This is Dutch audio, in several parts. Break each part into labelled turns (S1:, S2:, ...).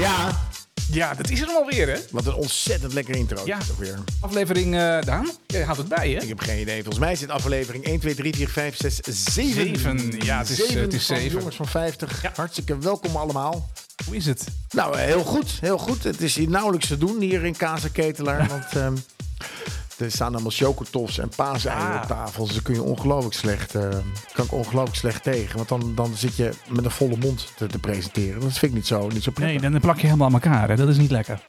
S1: Ja,
S2: Ja, dat is het alweer, hè?
S1: wat een ontzettend lekker intro.
S2: Ja.
S1: Toch weer.
S2: Aflevering, eh Daan, jij houdt het bij, hè?
S1: Ik heb geen idee. Volgens mij is dit aflevering 1, 2, 3, 4, 5, 6, 7.
S2: Zeven. Ja, het is, eh, het is
S1: van
S2: zeven.
S1: Jongens van 50.
S2: Ja.
S1: Hartstikke welkom allemaal.
S2: Hoe is het?
S1: Nou, eh, heel goed. Heel goed. Het is hier nauwelijks te doen hier in Kaza Ketelaar. Want ehm, er staan allemaal chocotofs en paaseieren
S2: Ah.
S1: op tafel. Dus daar kun je ongelooflijk slecht, eh, kan ik ongelooflijk slecht tegen. Want dan, dan zit je met een volle mond te, te presenteren. Dat vind ik niet zo, niet zo prettig.
S2: Nee, dan plak je helemaal aan elkaar, hè? Dat is niet lekker.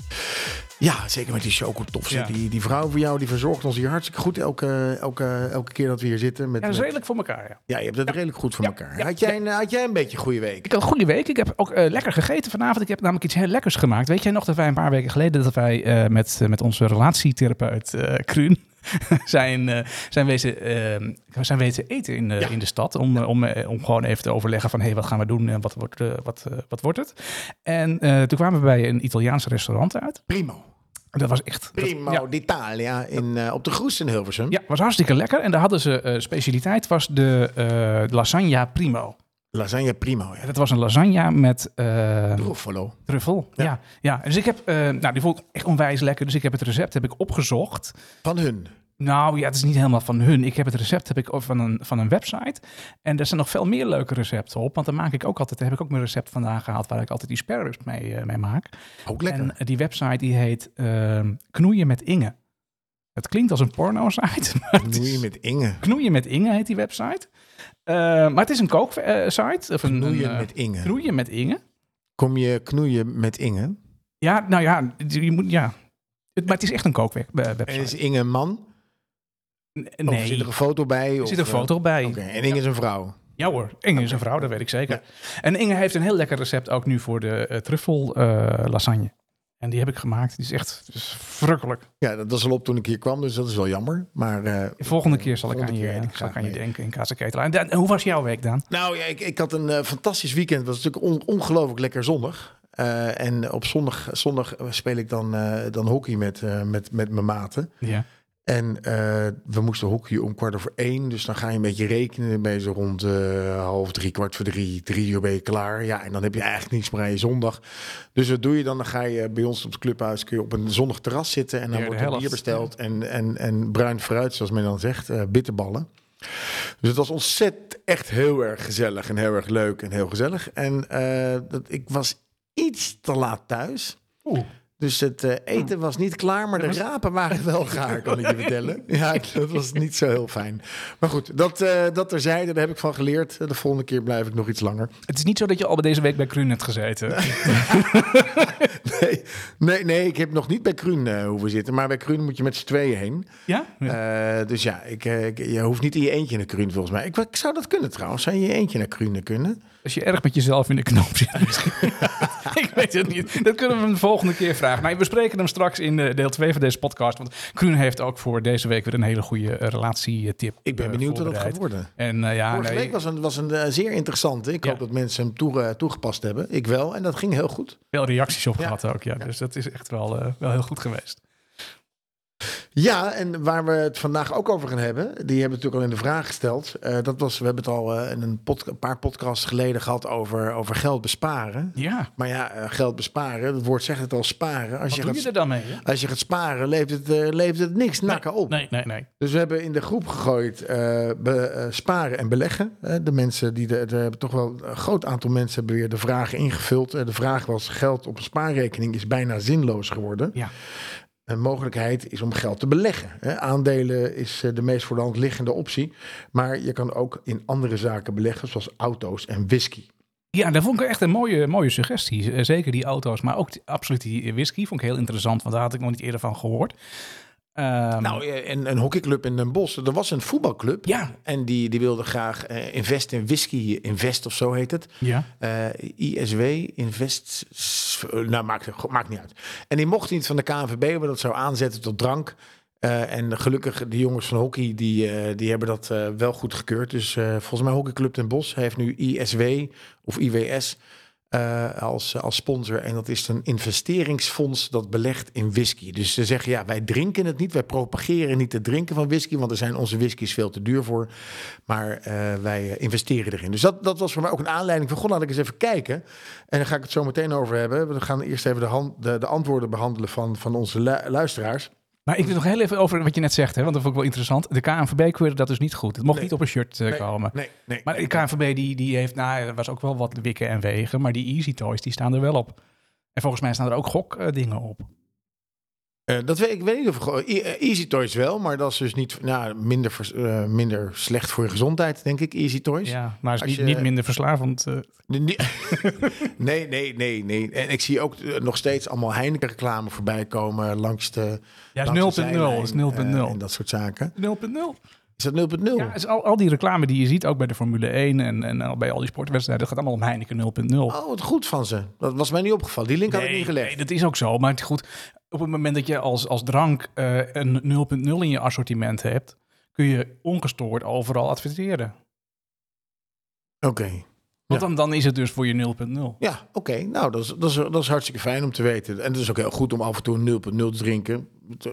S1: Ja, zeker met die chocotofs.
S2: Ja.
S1: Die, die vrouw voor jou die verzorgt ons hier hartstikke goed elke, elke, elke keer dat we hier zitten. Met,
S2: Ja, dat is redelijk voor elkaar, ja.
S1: ja je hebt het redelijk goed voor elkaar. Had, jij een, had jij een beetje een goede week?
S2: Ik had een goede week. Ik heb ook eh, lekker gegeten vanavond. Ik heb namelijk iets heel lekkers gemaakt. Weet jij nog dat wij een paar weken geleden... dat wij eh, met, met onze relatietherapeut eh Zijn, eh, zijn, wezen, eh, zijn wezen eten in de,
S1: Ja.
S2: in de stad. Om, eh, om, eh, om gewoon even te overleggen van... hey, wat gaan we doen en wat wordt, eh, wat, eh, wat wordt het? En eh, toen kwamen we bij een Italiaans restaurant uit.
S1: Primo.
S2: Dat was echt... dat-
S1: Primo
S2: ja,
S1: d'Italia in, eh, op de Groes in Hilversum.
S2: ja, was hartstikke lekker. En daar hadden ze... eh, specialiteit was de eh, lasagna primo.
S1: Lasagne primo. Ja.
S2: Dat was een lasagna met... eh,
S1: Ruffalo.
S2: Truffel, ja.
S1: Ja.
S2: ja. Dus ik heb, eh, nou die vond ik echt onwijs lekker. Dus ik heb het recept heb ik opgezocht.
S1: Van hun.
S2: Nou ja, het is niet helemaal van hun. Ik heb het recept heb ik van een, van een website. En er zijn nog veel meer leuke recepten op. Want dan maak ik ook altijd, daar heb ik ook mijn recept vandaan gehaald waar ik altijd die sparrows mee, eh, mee maak.
S1: Ook lekker.
S2: En die website die heet ehm, Knoeien met Inge. Het klinkt als een porno-site. maar het
S1: Knoeien met Inge.
S2: Knoeien met Inge heet die website. Eh, maar het is een kooksite. of een,
S1: Knoeien
S2: een, eh,
S1: met Inge.
S2: Knoeien met Inge.
S1: Kom je knoeien met Inge?
S2: Ja, nou ja, je moet, ja. Het, maar het is echt een kookwebsite.
S1: En is Inge een man?
S2: Nee,
S1: zit er een foto bij?
S2: er zit een
S1: eh,
S2: foto bij.
S1: En Inge is een vrouw.
S2: Ja hoor, Inge is een vrouw, dat weet ik zeker. En Inge heeft een heel lekker recept ook nu voor de eh, truffel eh, lasagne. En die heb ik gemaakt. Die is echt is verrukkelijk.
S1: Ja, dat was al op toen ik hier kwam, dus dat is wel jammer. Maar,
S2: De volgende keer zal ik aan je,
S1: keer eet ik
S2: zal ik aan je denken in Casa. En, en hoe was jouw week dan?
S1: Nou ja, ik, ik had een eh, fantastisch weekend. Het was natuurlijk on- ongelooflijk lekker zonnig. Eh, en op zondag, zondag speel ik dan, dan hockey met, met, met mijn maten.
S2: Ja.
S1: En eh, we moesten hockeyen om kwart over één. Dus dan ga je een beetje rekenen. Ben je zo rond eh, half drie, kwart voor drie, drie uur ben je klaar. Ja, en dan heb je eigenlijk niets meer aan je zondag. Dus wat doe je dan? Dan ga je bij ons op het clubhuis kun je op een zonnig terras zitten. En dan wordt er bier besteld. En, en, en bruin fruit, zoals men dan zegt. eh, bitterballen. Dus het was ontzettend echt heel erg gezellig. En heel erg leuk en heel gezellig. En dat, ik was iets te laat thuis.
S2: Oeh.
S1: Dus het eh, eten was niet klaar, maar de rapen waren wel gaar, kan ik je vertellen. Ja, dat was niet zo heel fijn. Maar goed, dat, eh dat terzijde, daar heb ik van geleerd. De volgende keer blijf ik nog iets langer.
S2: Het is niet zo dat je al bij deze week bij Kruun hebt gezeten.
S1: Nee, nee, nee ik heb nog niet bij Kruun eh, hoeven zitten. Maar bij Kruun moet je met z'n tweeën heen.
S2: Ja? Ja.
S1: Eh, dus ja, ik, eh, ik- je hoeft niet in je eentje naar Kruun volgens mij. Ik, ik zou dat kunnen trouwens. Zou je in je eentje naar Kruun kunnen?
S2: Als je erg met jezelf in de knoop zit ik weet het niet. Dat kunnen we hem de volgende keer vragen. Nou, we spreken hem straks in eh, deel 2 van deze podcast. Want Kruun heeft ook voor deze week weer een hele goede eh, relatietip
S1: Ik ben
S2: eh,
S1: benieuwd wat dat gaat worden.
S2: En ja,
S1: Vorige
S2: nee,
S1: week was een, was een zeer interessante. Ik
S2: Ja.
S1: hoop dat mensen hem toe, toegepast hebben. Ik wel. En dat ging heel goed.
S2: veel reacties op
S1: Ja.
S2: gehad ook. Ja. Dus dat is echt wel, wel heel goed geweest.
S1: Ja, en waar we het vandaag ook over gaan hebben, die hebben natuurlijk al in de vraag gesteld. Eh, dat was, we hebben het al eh, in een, pod- een paar podcasts geleden gehad over, over geld besparen.
S2: Ja,
S1: Maar ja, eh, geld besparen, het woord zegt het al, sparen. Als
S2: wat
S1: je,
S2: doe
S1: gaat,
S2: je er dan mee? Hè?
S1: als je gaat sparen, levert het, levert het niks nakken op.
S2: Nee, nee, nee.
S1: Dus we hebben in de groep gegooid be- sparen en beleggen. De mensen die, de, de, hebben toch wel een groot aantal mensen hebben weer de vragen ingevuld. De vraag was, geld op een spaarrekening is bijna zinloos geworden.
S2: Ja.
S1: Een mogelijkheid is om geld te beleggen. Aandelen is eh, de meest voor de hand liggende optie. Maar je kan ook in andere zaken beleggen, zoals auto's en whisky.
S2: Ja, dat vond ik echt een mooie, mooie suggestie. Zeker die auto's, maar ook absoluut die whisky. Vond ik heel interessant, want daar had ik nog niet eerder van gehoord. Ehm,
S1: Nou, eh, een, een hockeyclub in Den Bosch. Er was een voetbalclub.
S2: ja,
S1: En die, die wilde graag eh, invest in whisky. Invest of zo heet het.
S2: ja.
S1: Eh, ISW, Invest, nou maakt, maakt niet uit. En die mocht niet van de KNVB, maar dat zou aanzetten tot drank. En gelukkig, de jongens van hockey, die, die hebben dat wel goed gekeurd. Dus volgens mij Hockeyclub Den Bosch heeft nu ISW of IWS eh, als, als sponsor. En dat is een investeringsfonds dat belegt in whisky. Dus ze zeggen, ja, wij drinken het niet. Wij propageren niet het drinken van whisky, want er zijn onze whiskies veel te duur voor. Maar eh, wij investeren erin. Dus dat, dat was voor mij ook een aanleiding van, god, laat ik eens even kijken. En daar ga ik het zo meteen over hebben. We gaan eerst even de, hand, de, de antwoorden behandelen van, van onze lu- luisteraars.
S2: Maar ik wil nog heel even over wat je net zegt, hè, want dat vond ik wel interessant. De KNVB keurde dat dus niet goed. Het mocht
S1: Nee.
S2: niet op een shirt eh,
S1: Nee,
S2: komen.
S1: Nee, nee.
S2: Maar de KNVB die, die heeft, nou, er was ook wel wat wikken en wegen, maar die Easy Toys die staan er wel op. En volgens mij staan er ook gokdingen op.
S1: Eh, dat weet ik weet niet of gewoon E- eh, Easy Toys wel, maar dat is dus niet nou, minder, vers- eh, minder slecht voor je gezondheid, denk ik. Easy Toys.
S2: Ja, maar is niet,
S1: je-
S2: niet minder verslavend.
S1: Nee, nee, nee, nee. En ik zie ook nog steeds allemaal Heineken reclame voorbij komen langs de
S2: ja,
S1: langs de
S2: is 0.0.
S1: zijlijn,
S2: is 0.0.
S1: eh, en dat soort zaken.
S2: 0.0.
S1: Is dat 0.0?
S2: Ja, het is al, al die reclame die je ziet, ook bij de Formule 1 en, en al bij al die sportwedstrijden, dat gaat allemaal om Heineken 0.0.
S1: Oh, wat goed van ze. Dat was mij niet opgevallen. Die link had ik niet gelegd.
S2: nee, dat is ook zo. Maar het- goed, op het moment dat je als, als drank eh, een 0.0 in je assortiment hebt, kun je ongestoord overal adverteren.
S1: Oké.
S2: Want
S1: Ja.
S2: dan, dan is het dus voor je 0.0.
S1: Ja, oké. Nou, dat is, dat, is, dat is hartstikke fijn om te weten. En het is ook heel goed om af en toe een 0.0 te drinken.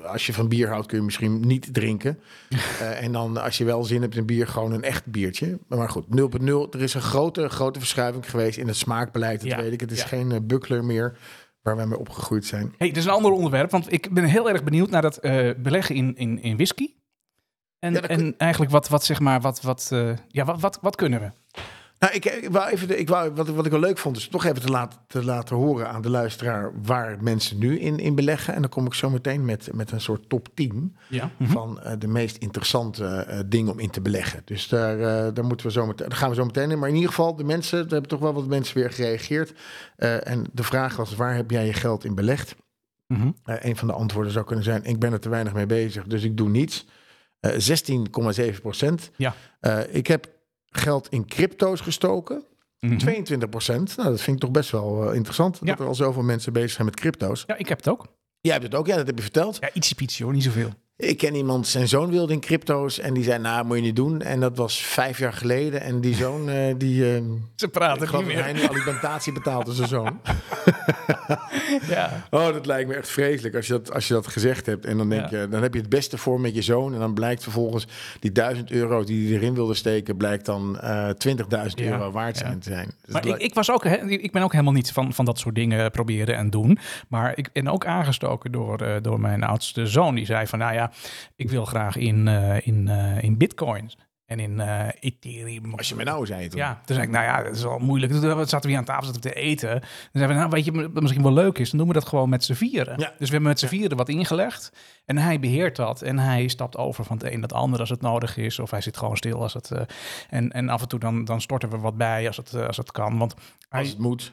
S1: Als je van bier houdt, kun je misschien niet drinken. Eh, en dan, als je wel zin hebt in bier, gewoon een echt biertje. Maar goed, 0.0. Er is een grote, grote verschuiving geweest in het smaakbeleid. Dat
S2: Ja,
S1: weet ik. Het is
S2: ja.
S1: geen eh, buckler meer waar wij mee opgegroeid zijn.
S2: Hey, dit is een ander onderwerp, want ik ben heel erg benieuwd naar dat eh, beleggen in, in, in whisky. En,
S1: Ja, dat kun-
S2: en eigenlijk wat, wat zeg maar, wat, wat, eh, ja, wat, wat, wat kunnen we?
S1: Nou, ik, ik wou even, ik wou, wat, wat ik wel leuk vond, is toch even te laten, te laten horen aan de luisteraar waar mensen nu in, in beleggen. En dan kom ik zo meteen met, met een soort top 10
S2: Ja.
S1: van eh, de meest interessante eh, dingen om in te beleggen. Dus daar, eh, daar, moeten we zo meteen, daar gaan we zo meteen in. Maar in ieder geval, de mensen, er hebben toch wel wat mensen weer gereageerd. Eh, en de vraag was, waar heb jij je geld in belegd?
S2: Mhm.
S1: Eh, een van de antwoorden zou kunnen zijn, ik ben er te weinig mee bezig, dus ik doe niets. Eh 16,7 procent.
S2: Ja.
S1: Eh, ik heb geld in crypto's gestoken.
S2: Mhm.
S1: 22 procent. Nou, dat vind ik toch best wel eh, interessant.
S2: Ja.
S1: Dat er al zoveel mensen bezig zijn met crypto's.
S2: Ja, ik heb het ook.
S1: Jij hebt het ook, ja, dat heb je verteld.
S2: Ja, ietsje pietje hoor, niet zoveel.
S1: Ik ken iemand, zijn zoon wilde in crypto's. En die zei, nou, moet je niet doen. En dat was vijf jaar geleden. En die zoon, eh, die... eh,
S2: Ze praten niet
S1: dat hij
S2: meer.
S1: nu alimentatie betaalt aan zijn zoon.
S2: Ja.
S1: Oh, dat lijkt me echt vreselijk als je dat, als je dat gezegd hebt. En dan denk
S2: Ja.
S1: je, dan heb je het beste voor met je zoon. En dan blijkt vervolgens die duizend euro die hij erin wilde steken, blijkt dan eh 20.000
S2: Ja,
S1: euro waard zijn te zijn. Dus
S2: Maar ik, ik, was ook, he- ik ben ook helemaal niet van, van dat soort dingen proberen en doen. Maar ik ben ook aangestoken door, door mijn oudste zoon. Die zei van, nou ja, ik wil graag in, eh, in, eh, in bitcoins en in eh, Ethereum.
S1: als je me nou zei toen.
S2: Ja, toen zei ik, nou ja, dat is wel moeilijk. Toen zaten we hier aan tafel zaten te eten. Dan zeiden we, nou weet je, wat misschien wel leuk is, dan doen we dat gewoon met z'n vieren.
S1: Ja.
S2: Dus we hebben met z'n vieren wat ingelegd. En hij beheert dat. En hij stapt over van het een naar het ander als het nodig is. Of hij zit gewoon stil als het... en, en af en toe dan, dan storten we wat bij als het, als het kan. Want hij,
S1: Als het moet.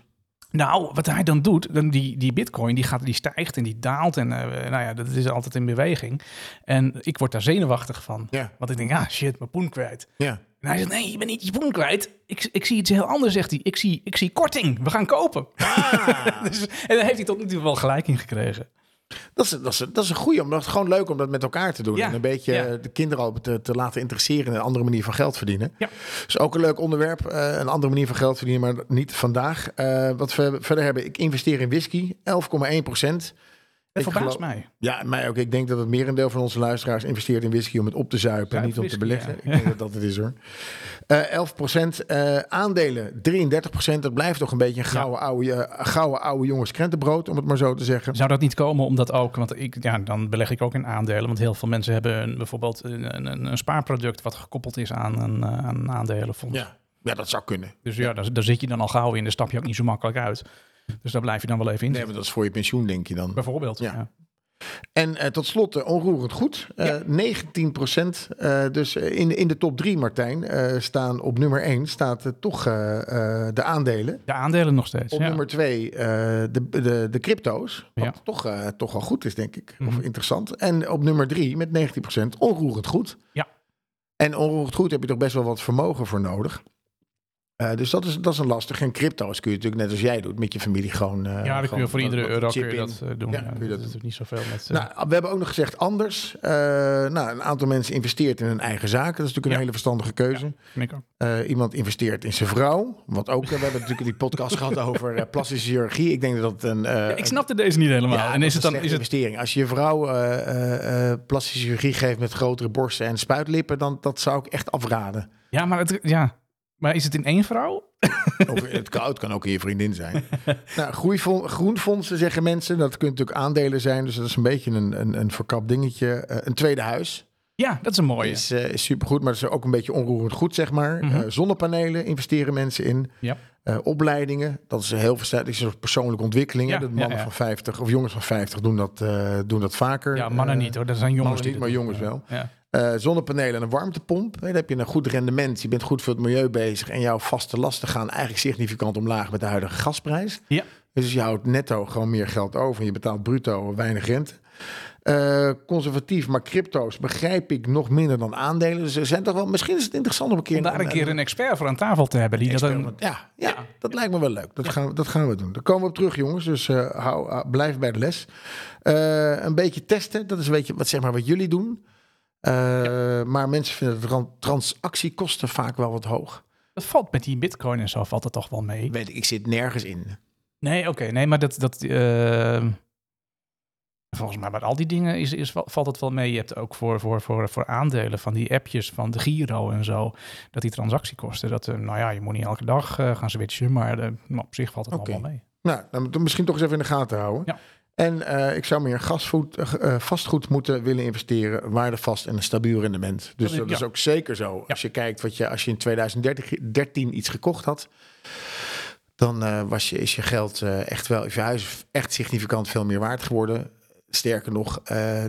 S2: Nou, wat hij dan doet, dan die, die bitcoin, die, gaat, die stijgt en die daalt. En eh, nou ja, dat is altijd in beweging. En ik word daar zenuwachtig van.
S1: Ja,
S2: Want ik denk, ah shit, mijn poen kwijt.
S1: ja.
S2: En hij zegt, nee, je bent niet je poen kwijt. Ik, ik zie iets heel anders, zegt hij. Ik zie, ik zie korting, we gaan kopen.
S1: Ah,
S2: dus, en daar heeft hij tot nu toe wel gelijk in gekregen.
S1: Dat, is, dat, is, dat is een goeie. Omdat het gewoon leuk om dat met elkaar te doen.
S2: Ja,
S1: En een beetje
S2: ja.
S1: de kinderen al te, te laten interesseren in een andere manier van geld verdienen.
S2: Ja.
S1: Dus ook een leuk onderwerp. eh, een andere manier van geld verdienen, maar niet vandaag. Eh, wat we verder hebben, ik investeer in whisky. 11,1 procent.
S2: Dat
S1: Ik
S2: verbaast mij.
S1: Ja, mij ook. Ik denk dat het merendeel van onze luisteraars investeert in whisky om het op te zuipen en niet om te beleggen.
S2: ja.
S1: Ik denk dat dat het is hoor. Eh 11 procent. aandelen 33 procent. Dat blijft toch een beetje een gouden, oude, eh, gouden oude jongens krentenbrood, om het maar zo te zeggen.
S2: Zou dat niet komen omdat ook, want ik, ja, dan beleg ik ook in aandelen. Want heel veel mensen hebben een, bijvoorbeeld een, een, een spaarproduct wat gekoppeld is aan een, eh, aan een aandelenfonds.
S1: Ja. ja, dat zou kunnen.
S2: Dus ja, daar, daar zit je dan al gauw in. Daar stap je ook niet zo makkelijk uit. Dus daar blijf je dan wel even in.
S1: Nee, maar dat is voor je pensioen, denk je dan.
S2: Bijvoorbeeld.
S1: Ja.
S2: Ja.
S1: En eh, tot slot eh, onroerend goed. Eh,
S2: Ja.
S1: 19 procent. dus eh, in, in de top 3, Martijn, eh, staan op nummer 1 staat eh, toch eh, eh, de aandelen.
S2: De aandelen nog steeds.
S1: Op
S2: ja.
S1: nummer 2 de, de, de crypto's. Wat
S2: Ja.
S1: toch, eh, toch wel goed is, denk ik. Of
S2: Mhm.
S1: interessant. En op nummer 3 met 19 procent onroerend goed.
S2: Ja.
S1: En onroerend goed heb je toch best wel wat vermogen voor nodig. Eh, dus dat is, dat is een lastig. En crypto's kun je natuurlijk net als jij doet met je familie gewoon. eh,
S2: ja, dan kun je voor iedere euro
S1: chip
S2: kun je dat eh, doen.
S1: Ja,
S2: Ja,
S1: kun je dat
S2: dat is niet zoveel met... eh,
S1: Nou, we hebben ook nog gezegd anders. Eh, nou, een aantal mensen investeert in hun eigen zaken. Dat is natuurlijk een
S2: Ja.
S1: hele verstandige keuze.
S2: ik ook.
S1: Eh, iemand investeert in zijn vrouw. Wat ook, eh, we hebben natuurlijk die podcast gehad over eh, plastische chirurgie. Ik denk dat dat een. eh,
S2: ik snapte deze niet helemaal. en
S1: dat
S2: is het dan... Is het,
S1: investering. Als je je vrouw eh, eh, eh, plastische chirurgie geeft met grotere borsten en spuitlippen, dan dat zou ik echt afraden.
S2: ja, maar het, ja. Maar is het in één vrouw?
S1: Of het koud kan ook in je vriendin zijn. nou, groenfondsen zeggen mensen. Dat kunnen natuurlijk aandelen zijn. Dus dat is een beetje een, een, een verkapt dingetje. Eh, een tweede huis
S2: Ja, dat is een mooie.
S1: is, eh, is supergoed. Maar dat is ook een beetje onroerend goed, zeg maar.
S2: Mhm.
S1: Eh, zonnepanelen investeren mensen in.
S2: Ja.
S1: Opleidingen, dat is heel soort persoonlijke ontwikkeling. hè.
S2: Ja,
S1: Dat mannen
S2: ja.
S1: van 50 of jongens van 50 doen dat, doen dat vaker.
S2: Ja, mannen niet hoor. Dat zijn jongens
S1: mannen niet, maar jongens wel. Eh, zonnepanelen en een warmtepomp. Dan heb je een goed rendement. Je bent goed voor het milieu bezig. En jouw vaste lasten gaan eigenlijk significant omlaag met de huidige gasprijs.
S2: Ja.
S1: Dus je houdt netto gewoon meer geld over. En je betaalt bruto weinig rente. Eh, conservatief, maar crypto's begrijp ik nog minder dan aandelen. Dus er zijn toch wel, misschien is het interessant om een keer
S2: Om daar een keer een expert voor aan tafel te hebben. Die dat een,
S1: Ja, ja,
S2: Ja.
S1: dat lijkt me wel leuk. Dat, gaan, we, dat gaan we doen. Daar komen we op terug, jongens. Dus eh, hou, blijf bij de les. Een beetje testen, dat is een beetje wat, zeg maar, wat jullie doen. Eh, Maar mensen vinden de tran- transactiekosten vaak wel wat hoog.
S2: dat valt met die bitcoin en zo valt het toch wel mee.
S1: Weet ik, ik zit nergens in.
S2: Nee, oké. nee, maar dat... dat eh, volgens mij bij al die dingen is, is, valt het wel mee. Je hebt ook voor, voor, voor, voor aandelen van die appjes van de Giro en zo... dat die transactiekosten, dat, eh, nou ja, je moet niet elke dag gaan switchen... maar nou, op zich valt het
S1: Oké.
S2: allemaal mee.
S1: Nou, dan misschien toch eens even in de gaten houden.
S2: Ja.
S1: En eh, ik zou meer gasvoed, eh, eh, vastgoed moeten willen investeren, waardevast en een stabiel rendement. Dus
S2: Dat
S1: dat
S2: is- ja.
S1: ook zeker zo. Als je kijkt wat je, als je in 2013 iets gekocht had, dan was je, is je geld echt wel, is je huis echt significant veel meer waard geworden. Sterker nog,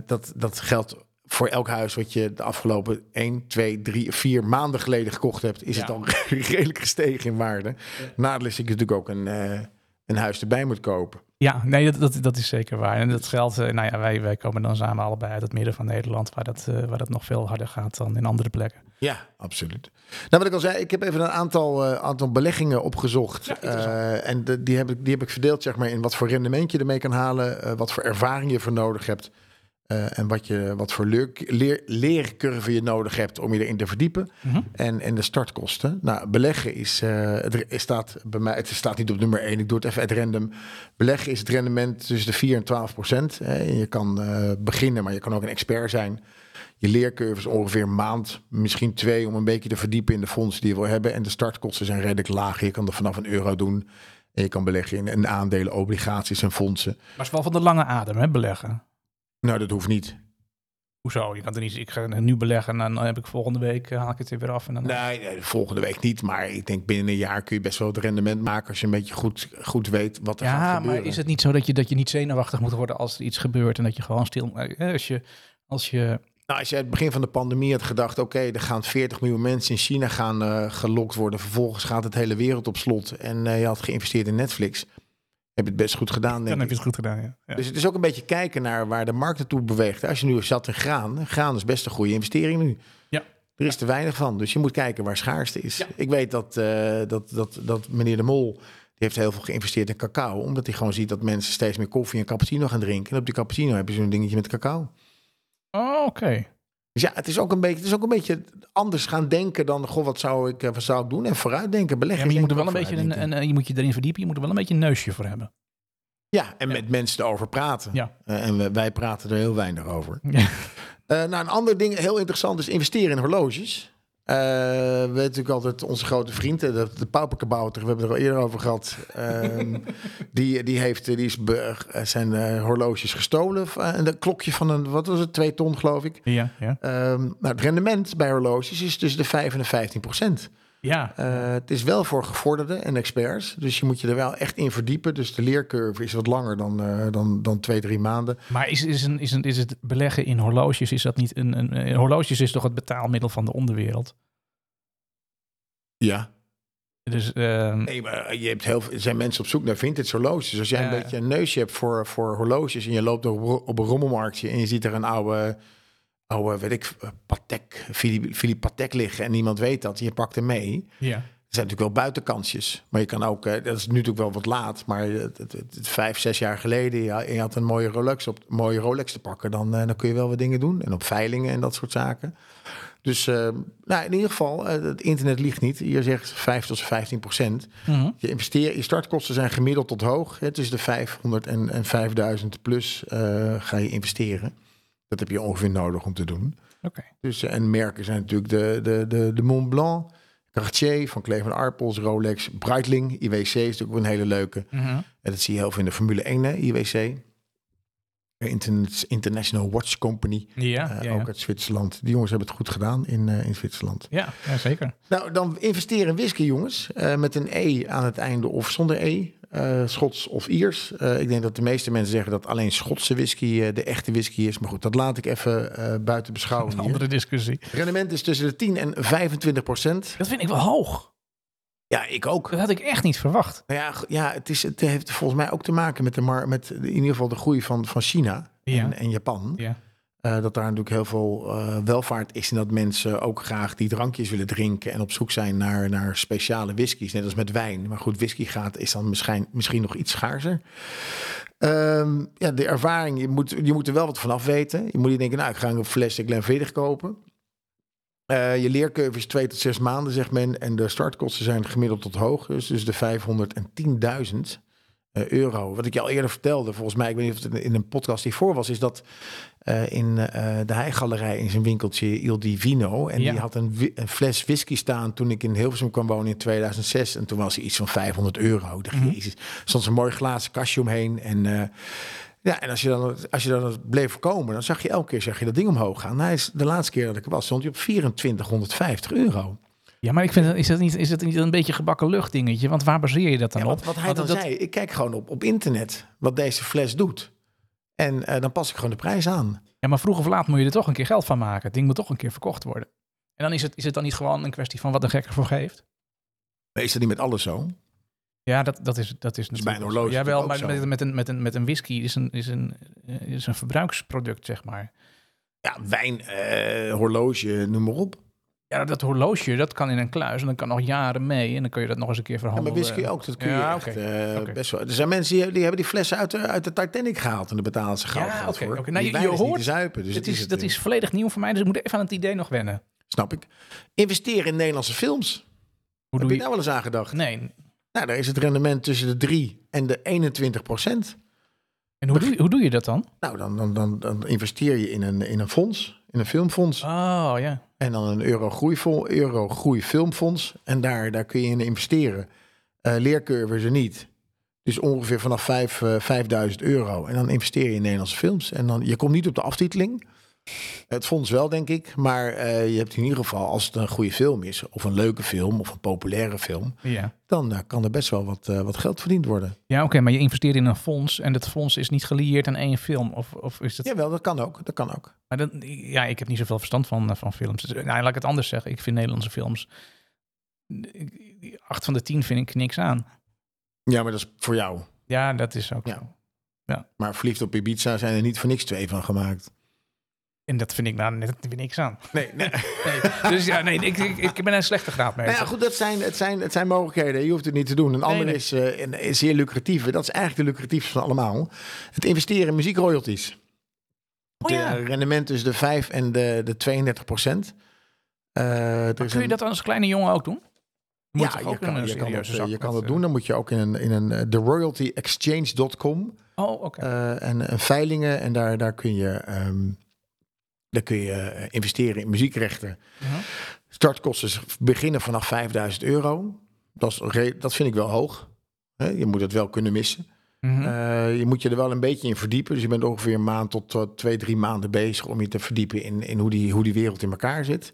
S1: dat, dat geldt voor elk huis wat je de afgelopen 1, 2, 3, 4 maanden geleden gekocht hebt, is
S2: Ja.
S1: het al redelijk gestegen in waarde. Nadeel is dat je natuurlijk ook een, een huis erbij moet kopen.
S2: Ja, nee, dat, dat, dat is zeker waar. En dat geldt, eh, nou ja, wij, wij komen dan samen allebei uit het midden van Nederland... waar dat, eh, waar dat nog veel harder gaat dan in andere plekken.
S1: Ja, absoluut. Nou, wat ik al zei, ik heb even een aantal, eh, aantal beleggingen opgezocht.
S2: Ja,
S1: en de, die, heb ik, die heb ik verdeeld zeg maar, in wat voor rendement je ermee kan halen, wat voor ervaring je voor nodig hebt. Eh, en wat, je, wat voor leer, leer, leercurve je nodig hebt om je erin te verdiepen.
S2: Mhm.
S1: En, en de startkosten. Nou, beleggen is, eh, het staat bij mij, het staat niet op nummer 1. Ik doe het even at random. Beleggen is het rendement tussen de 4 en 12 procent. hè. En je kan eh, beginnen, maar je kan ook een expert zijn. Je leercurve is ongeveer een maand, misschien twee, om een beetje te verdiepen in de fondsen die je wil hebben. En de startkosten zijn redelijk laag. Je kan er vanaf een euro doen. En je kan beleggen in, in aandelen, obligaties en fondsen.
S2: Maar het is wel van de lange adem, hè, beleggen.
S1: Nou, dat hoeft niet.
S2: Hoezo? Je kan er niet, ik ga nu beleggen en dan heb ik volgende week, eh, haal ik het er weer af. En dan,
S1: Nee, nee, volgende week niet. Maar ik denk binnen een jaar kun je best wel het rendement maken als je een beetje goed, goed weet wat er gaat
S2: ja,
S1: gebeuren.
S2: maar is het niet zo dat je, dat je niet zenuwachtig moet worden als er iets gebeurt en dat je gewoon stil... eh, Als je, als je
S1: Nou, als je aan het begin van de pandemie had gedacht... oké, er gaan 40 miljoen mensen in China gaan eh, gelokt worden... vervolgens gaat het hele wereld op slot... en eh, je had geïnvesteerd in Netflix... heb je het best goed gedaan,
S2: dan
S1: denk
S2: heb je het goed gedaan, ja. ja.
S1: Dus het is ook een beetje kijken naar waar de markt naartoe beweegt. Als je nu zat in graan... graan is best een goede investering nu.
S2: Ja.
S1: Er is te weinig van, dus je moet kijken waar schaarste is.
S2: Ja.
S1: Ik weet dat, eh, dat, dat, dat meneer De Mol... die heeft heel veel geïnvesteerd in cacao... omdat hij gewoon ziet dat mensen steeds meer koffie en cappuccino gaan drinken. En op die cappuccino hebben ze een dingetje met cacao.
S2: Oh, oké.
S1: Dus ja, het is ook een beetje, het is ook een beetje anders gaan denken dan, goh, wat zou ik, eh, wat zou ik doen? En vooruitdenken, beleggen.
S2: je moet er wel een beetje een, eh, je moet je erin verdiepen, je moet er wel een beetje een neusje voor hebben.
S1: Ja, en
S2: Ja.
S1: met mensen erover praten.
S2: Ja.
S1: Eh, en wij praten er heel weinig over.
S2: Ja.
S1: Eh, nou, een ander ding, heel interessant, is investeren in horloges. Eh, we natuurlijk altijd onze grote vriend, eh, de, de pauperkabouter, we hebben het er al eerder over gehad. Ehm, die, die heeft die is be- eh, zijn eh, horloges gestolen. Eh, een klokje van een, wat was het, twee ton geloof ik.
S2: Ja, ja.
S1: Ehm, nou, het rendement bij horloges is tussen de 5 en de 15 procent.
S2: Ja.
S1: Eh, het is wel voor gevorderden en experts. Dus je moet je er wel echt in verdiepen. Dus de leercurve is wat langer dan, eh, dan, dan twee, drie maanden.
S2: Maar is, is, een, is, een, is het beleggen in horloges, is dat niet een, een, een- Horloges is toch het betaalmiddel van de onderwereld?
S1: Ja.
S2: Dus ehm,
S1: Nee, maar je hebt heel er zijn mensen op zoek naar vintage horloges. Als jij een beetje een neusje hebt voor, voor horloges... en je loopt op, op een rommelmarktje... en je ziet er een oude, oude weet ik, eh, Patek, Philippe, Patek liggen... en niemand weet dat, je pakt hem mee...
S2: ja.
S1: Er zijn natuurlijk wel buitenkansjes. Maar je kan ook, eh, dat is nu natuurlijk wel wat laat, maar het, het, het- het vijf, zes jaar geleden, ja, je had een mooie Rolex, op, mooie Rolex te pakken, dan, eh, dan kun je wel wat dingen doen. En op veilingen en dat soort zaken. Dus eh, nou, in ieder geval, eh, het internet liegt niet. Je zegt 5 tot 15 procent.
S2: Mhm.
S1: Je, investeer, je startkosten zijn gemiddeld tot hoog. Hè, tussen de 500 en, en 5000 plus eh, ga je investeren. Dat heb je ongeveer nodig om te doen.
S2: Oké.
S1: Dus, eh, en merken zijn natuurlijk de, de, de, de Mont Blanc, Cartier, Van Cleef Arpels, Rolex, Breitling, IWC is natuurlijk ook een hele leuke.
S2: Mhm.
S1: En dat zie je heel veel in de Formule 1, hè, IWC. Interna- International Watch Company,
S2: Ja,
S1: eh,
S2: ja,
S1: ook
S2: ja.
S1: uit Zwitserland. Die jongens hebben het goed gedaan in, eh, in Zwitserland.
S2: Ja, ja, zeker.
S1: Nou, dan investeer in whisky, jongens. eh, met een E aan het einde of zonder E. eh, Schots of Iers. Eh, ik denk dat de meeste mensen zeggen dat alleen Schotse whisky eh, de echte whisky is. Maar goed, dat laat ik even buiten beschouwing
S2: Een
S1: hier.
S2: andere discussie.
S1: Rendement is tussen de 10 en 25 procent.
S2: Dat vind ik wel hoog.
S1: Ja, ik ook.
S2: Dat had ik echt niet verwacht.
S1: Nou ja, ja het, is, het heeft volgens mij ook te maken met, de mar met in ieder geval de groei van, van China
S2: Ja.
S1: en, en Japan.
S2: Ja.
S1: Eh, dat daar natuurlijk heel veel eh, welvaart is en dat mensen ook graag die drankjes willen drinken en op zoek zijn naar, naar speciale whiskies, net als met wijn. Maar goed, whisky gaat is dan misschien, misschien nog iets schaarser. Ehm, ja, de ervaring, je moet, je moet er wel wat vanaf weten. Je moet niet denken, nou, ik ga een fles Glenfiddich kopen. Eh, je leercurve is twee tot zes maanden, zegt men. En de startkosten zijn gemiddeld tot hoog. Dus, dus de 510.000 eh, euro. Wat ik je al eerder vertelde, volgens mij, ik weet niet of het in een podcast hiervoor was, is dat eh, in eh, de Heigalerij in zijn winkeltje Il Divino. En
S2: Ja.
S1: die had een, fles whisky staan toen ik in Hilversum kwam wonen in 2006. En toen was hij iets van 500 euro. Jezus, er stond een mooi glazen kastje omheen. En eh, ja, en als je dan, als je dan bleef komen, dan zag je elke keer zag je dat ding omhoog gaan. Nou, hij is de laatste keer dat ik er was, stond hij op 2450 euro.
S2: Ja, maar ik vind, dat- is dat, niet, is dat niet een beetje gebakken lucht dingetje? Want waar baseer je dat dan
S1: Ja,
S2: op?
S1: wat, wat hij dan
S2: dat-
S1: zei, ik kijk gewoon op, op internet wat deze fles doet. En eh, dan pas ik gewoon de prijs aan.
S2: Ja, maar vroeg of laat moet je er toch een keer geld van maken. Het ding moet toch een keer verkocht worden. En dan is het, is het dan niet gewoon een kwestie van wat een gek ervoor geeft?
S1: Maar Is dat niet met alles zo?
S2: Ja, dat, dat is, dat is
S1: een
S2: natuurlijk-
S1: horloge
S2: Ja, wel, maar met, met, een, met, een, met een whisky is een, is, een, eh, is een verbruiksproduct, zeg maar.
S1: Ja, wijn, eh, horloge, noem maar op.
S2: Ja, dat horloge, dat kan in een kluis en dan kan nog jaren mee. En dan kun je dat nog eens een keer
S1: Ja, maar
S2: verhandelen.
S1: whisky ook, dat kun
S2: Ja,
S1: je
S2: oké.
S1: echt eh, best wel. Er zijn mensen die, die hebben die flessen uit de, uit de Titanic gehaald en daar betalen ze goud
S2: Ja,
S1: geld voor.
S2: Nou, je- je hoort-
S1: zuipen, dus
S2: dat,
S1: het
S2: is, dat is volledig nieuw voor mij, dus ik moet even aan het idee nog wennen.
S1: Snap ik. Investeren in Nederlandse films.
S2: Hoe
S1: Heb
S2: doe
S1: je
S2: je...
S1: daar wel eens aan gedacht?
S2: Nee.
S1: Nou, daar is het rendement tussen de 3 en de 21 procent.
S2: En hoe doe, je, hoe doe je dat dan?
S1: Nou, dan, dan, dan, dan investeer je in een, in een fonds, in een filmfonds.
S2: Oh, ja.
S1: En dan een euro groeifo- euro groei filmfonds. En daar, daar kun je in investeren. Eh leercurve is er niet. Dus ongeveer vanaf 5, eh, 5000 euro. En dan investeer je in Nederlandse films. En dan, je komt niet op de aftiteling. Het fonds wel, denk ik. Maar eh, je hebt in ieder geval, als het een goede film is... of een leuke film, of een populaire film...
S2: Ja,
S1: dan eh, kan er best wel wat, eh, wat geld verdiend worden.
S2: ja oké, maar je investeert in een fonds en dat fonds is niet gelieerd aan één film. Of, of is dat...
S1: Jawel, dat kan ook. Dat kan ook.
S2: Maar dat, ja, ik heb niet zoveel verstand van, van films. Dus, nou, laat ik het anders zeggen. Ik vind Nederlandse films... Acht van de tien vind ik niks aan.
S1: Ja, maar dat is voor jou.
S2: Ja, dat is ook
S1: Ja.
S2: zo.
S1: Maar Verliefd op Ibiza zijn er niet voor niks twee van gemaakt.
S2: En dat vind ik nou net weer niks aan.
S1: Nee, nee.
S2: Nee. Dus ja, nee, ik, ik, ik ben een slechte graadmeter.
S1: Nou ja, goed, dat zijn, het, zijn, het zijn mogelijkheden. Je hoeft het niet te doen. Een andere
S2: nee.
S1: is, eh, een- is zeer lucratief. Dat is eigenlijk de lucratiefste van allemaal. Het investeren in muziekroyalties.
S2: Oh ja.
S1: Eh, rendement tussen de 5 en de, de 32 procent. Eh,
S2: kun je
S1: een-
S2: dat als kleine jongen ook doen? Moet
S1: ja,
S2: ook
S1: je kan,
S2: een
S1: je kan,
S2: serieuze
S1: dat, eh, je kan
S2: met,
S1: dat doen. Dan moet je ook in een, in een de royaltyexchange.com
S2: Oh, oké.
S1: eh, en, en veilingen. En daar, daar kun je, ehm, daar kun je eh, investeren in muziekrechten.
S2: Mhm.
S1: Startkosten beginnen vanaf 5000 euro. Dat, is, dat vind ik wel hoog. Je moet het wel kunnen missen.
S2: Mhm.
S1: Eh, je moet je er wel een beetje in verdiepen. Dus je bent ongeveer een maand tot eh, twee, drie maanden bezig om je te verdiepen in, in hoe, die, hoe die wereld in elkaar zit.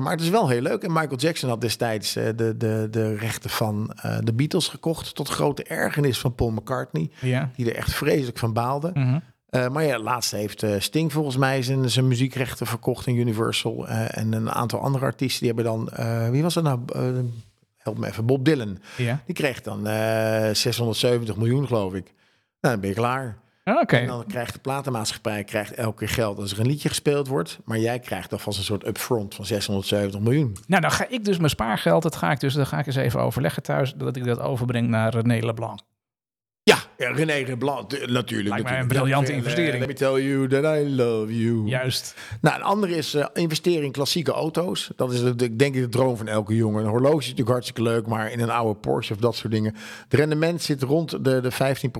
S1: Maar het is wel heel leuk. En Michael Jackson had destijds de, de, de rechten van de Beatles gekocht. Tot grote ergernis van Paul McCartney.
S2: ja.
S1: Die er echt vreselijk van baalde.
S2: Mhm.
S1: Eh, maar ja, laatst heeft eh, Sting volgens mij zijn, zijn muziekrechten verkocht in Universal. Eh, en een aantal andere artiesten die hebben dan... wie was dat nou? Help me even. Bob Dylan.
S2: Ja.
S1: Die kreeg dan eh 670 miljoen, geloof ik. Nou, dan ben je klaar.
S2: Ah, Oké.
S1: En dan krijgt de platenmaatschappij krijgt elke keer geld als er een liedje gespeeld wordt. Maar jij krijgt dan vast een soort upfront van 670 miljoen.
S2: Nou, dan ga ik dus mijn spaargeld, dat ga ik dus, dan ga ik eens even overleggen thuis, dat ik dat overbreng naar René Leblanc.
S1: Ja, René Leblanc, de- natuurlijk.
S2: Lijkt mij een briljante
S1: Eh,
S2: investering.
S1: Let me tell you that I love you.
S2: Juist.
S1: Nou, een andere is eh, investeren in klassieke auto's. Dat is de, de- denk ik de droom van elke jongen. Een horloge is natuurlijk hartstikke leuk, maar in een oude Porsche of dat soort dingen. Het rendement zit rond de, de 15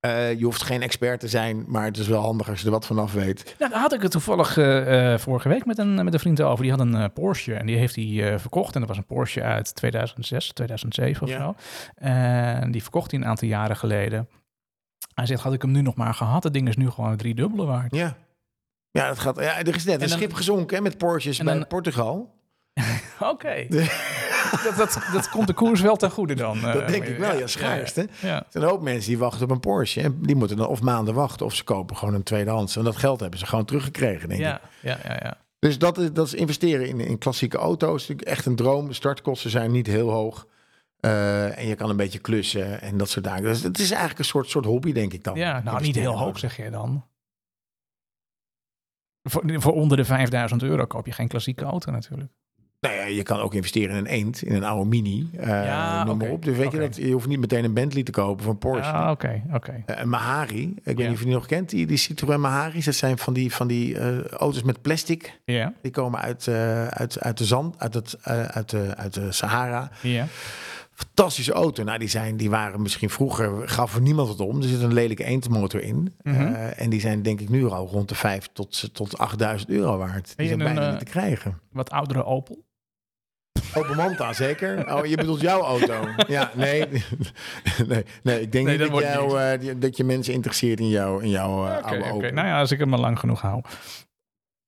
S1: Eh, je hoeft geen expert te zijn, maar het is wel handig als je er wat vanaf weet.
S2: Nou, daar had ik het toevallig eh, eh, vorige week met een, met een vriend over. Die had een Porsche en die heeft hij verkocht. En dat was een Porsche uit 2006, 2007 of
S1: Ja.
S2: zo. En die verkocht hij een aantal jaren geleden. Hij zegt, had ik hem nu nog maar gehad, het ding is nu gewoon drie dubbele waard.
S1: Ja. Ja, dat gaat, ja, er is net een
S2: dan-
S1: schip gezonken hè, met Porsches
S2: En
S1: bij
S2: dan-
S1: Portugal.
S2: Oké. dat, dat, dat komt de koers wel ten goede dan. eh,
S1: Dat denk ik wel, ja, schaarst. hè. Er zijn een hoop mensen die wachten op een Porsche. En die moeten dan of maanden wachten of ze kopen gewoon een tweedehands. En dat geld hebben ze gewoon teruggekregen, denk ik.
S2: Ja, ja, ja.
S1: Dus dat is, dat is investeren in, in klassieke auto's. Natuurlijk Echt een droom. Startkosten zijn niet heel hoog. Eh, en je kan een beetje klussen en dat soort dingen. Dus het is eigenlijk een soort, soort hobby, denk ik dan.
S2: Ja, nou niet heel hoog zeg je dan. Voor, voor onder de 5000 euro koop je geen klassieke auto natuurlijk.
S1: Nou ja, je kan ook investeren in een eend, in een oude Mini. eh
S2: Ja,
S1: noem maar op. Dus weet je dat je hoeft niet meteen een Bentley te kopen van Porsche.
S2: Ah, oké, oké.
S1: Eh, een Mahari, ik weet niet of je die nog kent, die, die Citroën Mahari's. Dat zijn van die, van die eh, auto's met plastic.
S2: Ja,
S1: Die komen uit, eh, uit, uit de zand, uit, het, eh, uit, de, uit de Sahara.
S2: ja.
S1: Fantastische auto. Nou, die, zijn, die waren misschien vroeger, gaf er niemand het om. Er zit een lelijke eendmotor in.
S2: Mhm.
S1: Eh, en die zijn denk ik nu al rond de 5 tot, tot 8000 euro waard. Die zijn
S2: een,
S1: bijna
S2: eh,
S1: niet te krijgen.
S2: Wat oudere Opel.
S1: Open Manta, zeker? Oh, je bedoelt jouw auto? Ja, nee. nee, nee ik denk
S2: Nee,
S1: niet dat, jou, eh, dat je mensen interesseert in, jou, in jouw eh,
S2: Oké,
S1: oude. Opel.
S2: Nou ja, als ik hem maar lang genoeg hou.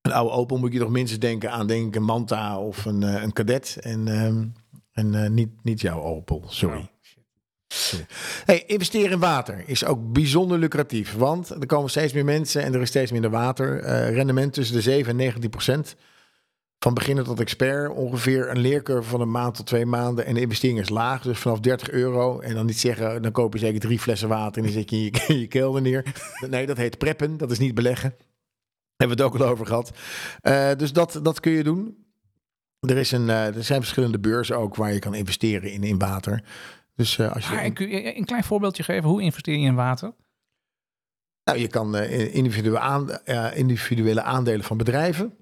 S1: Een oude Opel moet je toch minstens denken aan denk ik een Manta of een, eh, een Cadet. En, ehm, en eh, niet, niet jouw Opel, sorry.
S2: Oh,
S1: Sorry. Hey, investeren in water is ook bijzonder lucratief. Want er komen steeds meer mensen en er is steeds minder water. Rendement tussen de 7 en 19 procent. Van beginner tot expert. Ongeveer een leercurve van een maand tot twee maanden. En de investering is laag. Dus vanaf 30 euro. En dan niet zeggen, dan koop je zeker drie flessen water. En dan zet je in je, in je kelder neer. Nee, dat heet preppen. Dat is niet beleggen. Hebben we het ook al over gehad. Eh, dus dat, dat kun je doen. Er, is een, eh, er zijn verschillende beurzen ook waar je kan investeren in, in water. Dus eh, als je.
S2: Maar, kun je een klein voorbeeldje geven? Hoe investeer je in water?
S1: Nou, je kan individuele aandelen van bedrijven.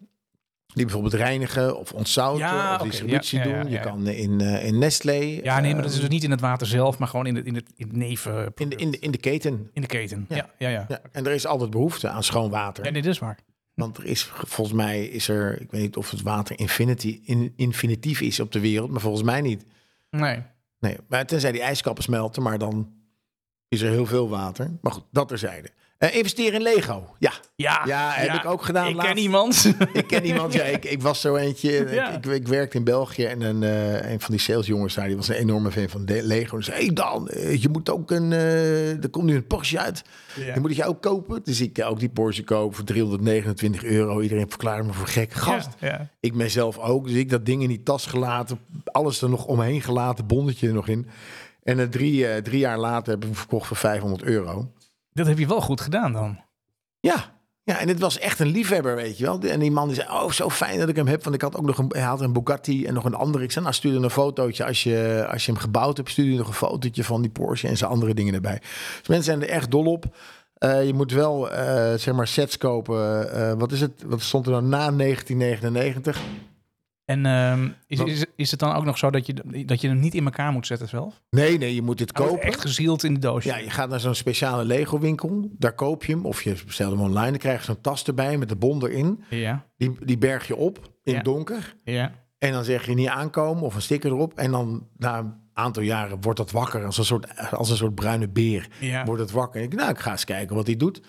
S1: Die bijvoorbeeld reinigen of ontzouten
S2: Ja,
S1: of distributie
S2: ja,
S1: doen. Je kan eh, in, eh, in Nestlé.
S2: Ja, nee, maar dat is
S1: eh,
S2: dus niet in het water zelf, maar gewoon in het, in het, in het neven.
S1: in, de, in, de, in de keten.
S2: in de keten.
S1: Ja.
S2: Ja, ja.
S1: En er is altijd behoefte aan schoon water.
S2: Nee, dat is waar.
S1: Want er is, volgens mij is er, ik weet niet of het water infinity, in, infinitief is op de wereld, maar volgens mij niet.
S2: Nee.
S1: Nee, maar tenzij die ijskappen smelten, maar dan is er heel veel water. Maar goed, dat terzijde. Eh investeren in Lego. Ja,
S2: Ja,
S1: Ja, heb ik ook gedaan
S2: Ik
S1: laatst.
S2: ken iemand.
S1: ik ken iemand. Ja, ik, ik was zo eentje.
S2: Ja.
S1: Ik, ik, ik werkte in België en een, eh, een van die salesjongens daar, die was een enorme fan van de Lego. Zei, hey Dan, eh, je moet ook een, er komt nu een Porsche uit.
S2: Ja.
S1: Die moet ik jou ook kopen. Dus ik ook die Porsche kopen voor 329 euro. Iedereen verklaarde me voor gek. Gast, ik mezelf ook. Dus ik dat ding in die tas gelaten. Alles er nog omheen gelaten. Bonnetje er nog in. En drie, drie jaar later heb ik hem verkocht voor 500 euro.
S2: Dat heb je wel goed gedaan dan.
S1: Ja. Ja, en het was echt een liefhebber, weet je wel. En die man die zei, oh, zo fijn dat ik hem heb. Want ik had ook nog een, hij had een Bugatti en nog een andere. Ik zei, nou, stuur een fotootje. Als je, als je hem gebouwd hebt, stuur je nog een fotootje van die Porsche en zijn andere dingen erbij. Dus mensen zijn er echt dol op. Eh, je moet wel, eh, zeg maar, sets kopen. Eh, wat is het? Wat stond er dan na 1999?
S2: En ehm, is, is, is het dan ook nog zo dat je, dat je hem niet in elkaar moet zetten zelf?
S1: Nee, nee, je moet dit
S2: wordt
S1: kopen.
S2: Echt gezield in de doosje.
S1: Ja, je gaat naar zo'n speciale Lego winkel. Daar koop je hem. Of je bestelt hem online. Dan krijg je zo'n tas erbij met de bon erin.
S2: ja,
S1: Die, die berg je op in
S2: Ja.
S1: donker.
S2: ja.
S1: En dan zeg je niet aankomen of een sticker erop. En dan na een aantal jaren wordt dat wakker. Als een soort, als een soort bruine beer
S2: ja.
S1: wordt het wakker. En ik, nou, ik ga eens kijken wat hij doet.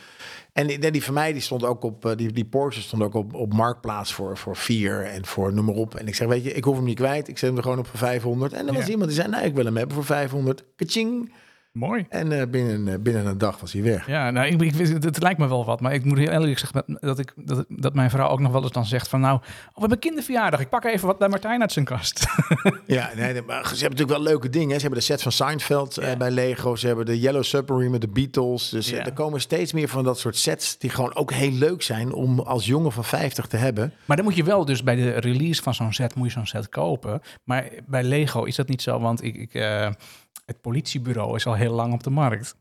S1: En die, die van mij, die stond ook op, eh, die, die Porsche stond ook op, op Marktplaats voor, voor vier en voor noem maar op. En ik zeg, weet je, ik hoef hem niet kwijt. Ik zet hem er gewoon op voor 500. En dan was
S2: Ja.
S1: iemand die zei, nou, ik wil hem hebben voor 500. Kaching.
S2: Mooi.
S1: En eh, binnen, eh, binnen een dag was hij weg.
S2: Ja, nou, ik, ik, het, het lijkt me wel wat. Maar ik moet heel eerlijk zeggen dat- ik, dat, dat mijn vrouw ook nog wel eens dan zegt van... Nou, oh, we hebben kinderverjaardag. Ik pak even wat bij Martijn uit zijn kast.
S1: Ja, nee, maar ze hebben natuurlijk wel leuke dingen. hè. Ze hebben de set van Seinfeld eh, bij Lego. Ze hebben de Yellow Submarine met de Beatles. Dus
S2: Ja.
S1: er komen steeds meer van dat soort sets... die gewoon ook heel leuk zijn om als jongen van 50 te hebben.
S2: Maar dan moet je wel dus bij de release van zo'n set, moet je zo'n set kopen. Maar bij Lego is dat niet zo, want ik, ik, het politiebureau is al heel lang op de markt.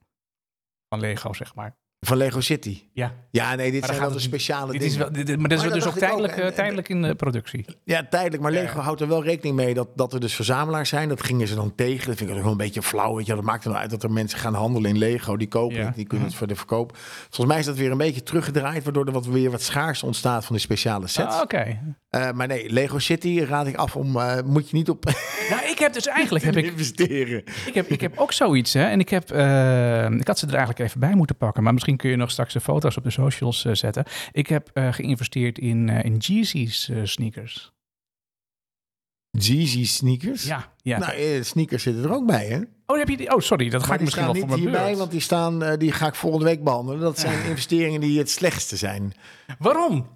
S2: Van Lego, zeg maar.
S1: Van Lego City.
S2: Ja,
S1: Ja, nee, dit
S2: Maar
S1: zijn wel de speciale
S2: dit
S1: dingen.
S2: is wel, dit, maar dat is
S1: Maar
S2: dus ook tijdelijk, eh,
S1: En-
S2: tijdelijk in de productie.
S1: Ja, tijdelijk. Maar Lego
S2: ja.
S1: houdt er wel rekening mee dat, dat er dus verzamelaars zijn. Dat gingen ze dan tegen. Dat vind ik ook wel een beetje flauw. Weet je. Dat maakt er nou uit dat er mensen gaan handelen in Lego. Die kopen
S2: Ja.
S1: het, die kunnen het voor de verkoop. Volgens mij is dat weer een beetje teruggedraaid. Waardoor er wat, weer wat schaars ontstaat van die speciale sets.
S2: Ah, Oké.
S1: Eh, maar nee, Lego City raad ik af om... eh, moet je niet op
S2: Nou, ik heb dus eigenlijk heb ik,
S1: investeren.
S2: ik heb, ik heb ook zoiets. Hè? En ik, heb, ik had ze er eigenlijk even bij moeten pakken. Maar misschien kun je nog straks de foto's op de socials eh, zetten. Ik heb eh, geïnvesteerd in, eh in Yeezys sneakers.
S1: Jeezy sneakers.
S2: Ja, ja.
S1: Nou, sneakers zitten er ook bij, hè?
S2: oh, heb je die? Oh, sorry. Dat ga
S1: Maar
S2: ik misschien wel voor mijn
S1: hierbij,
S2: beurt.
S1: want die, staan, die ga ik volgende week behandelen. Dat zijn investeringen die het slechtste zijn.
S2: Waarom?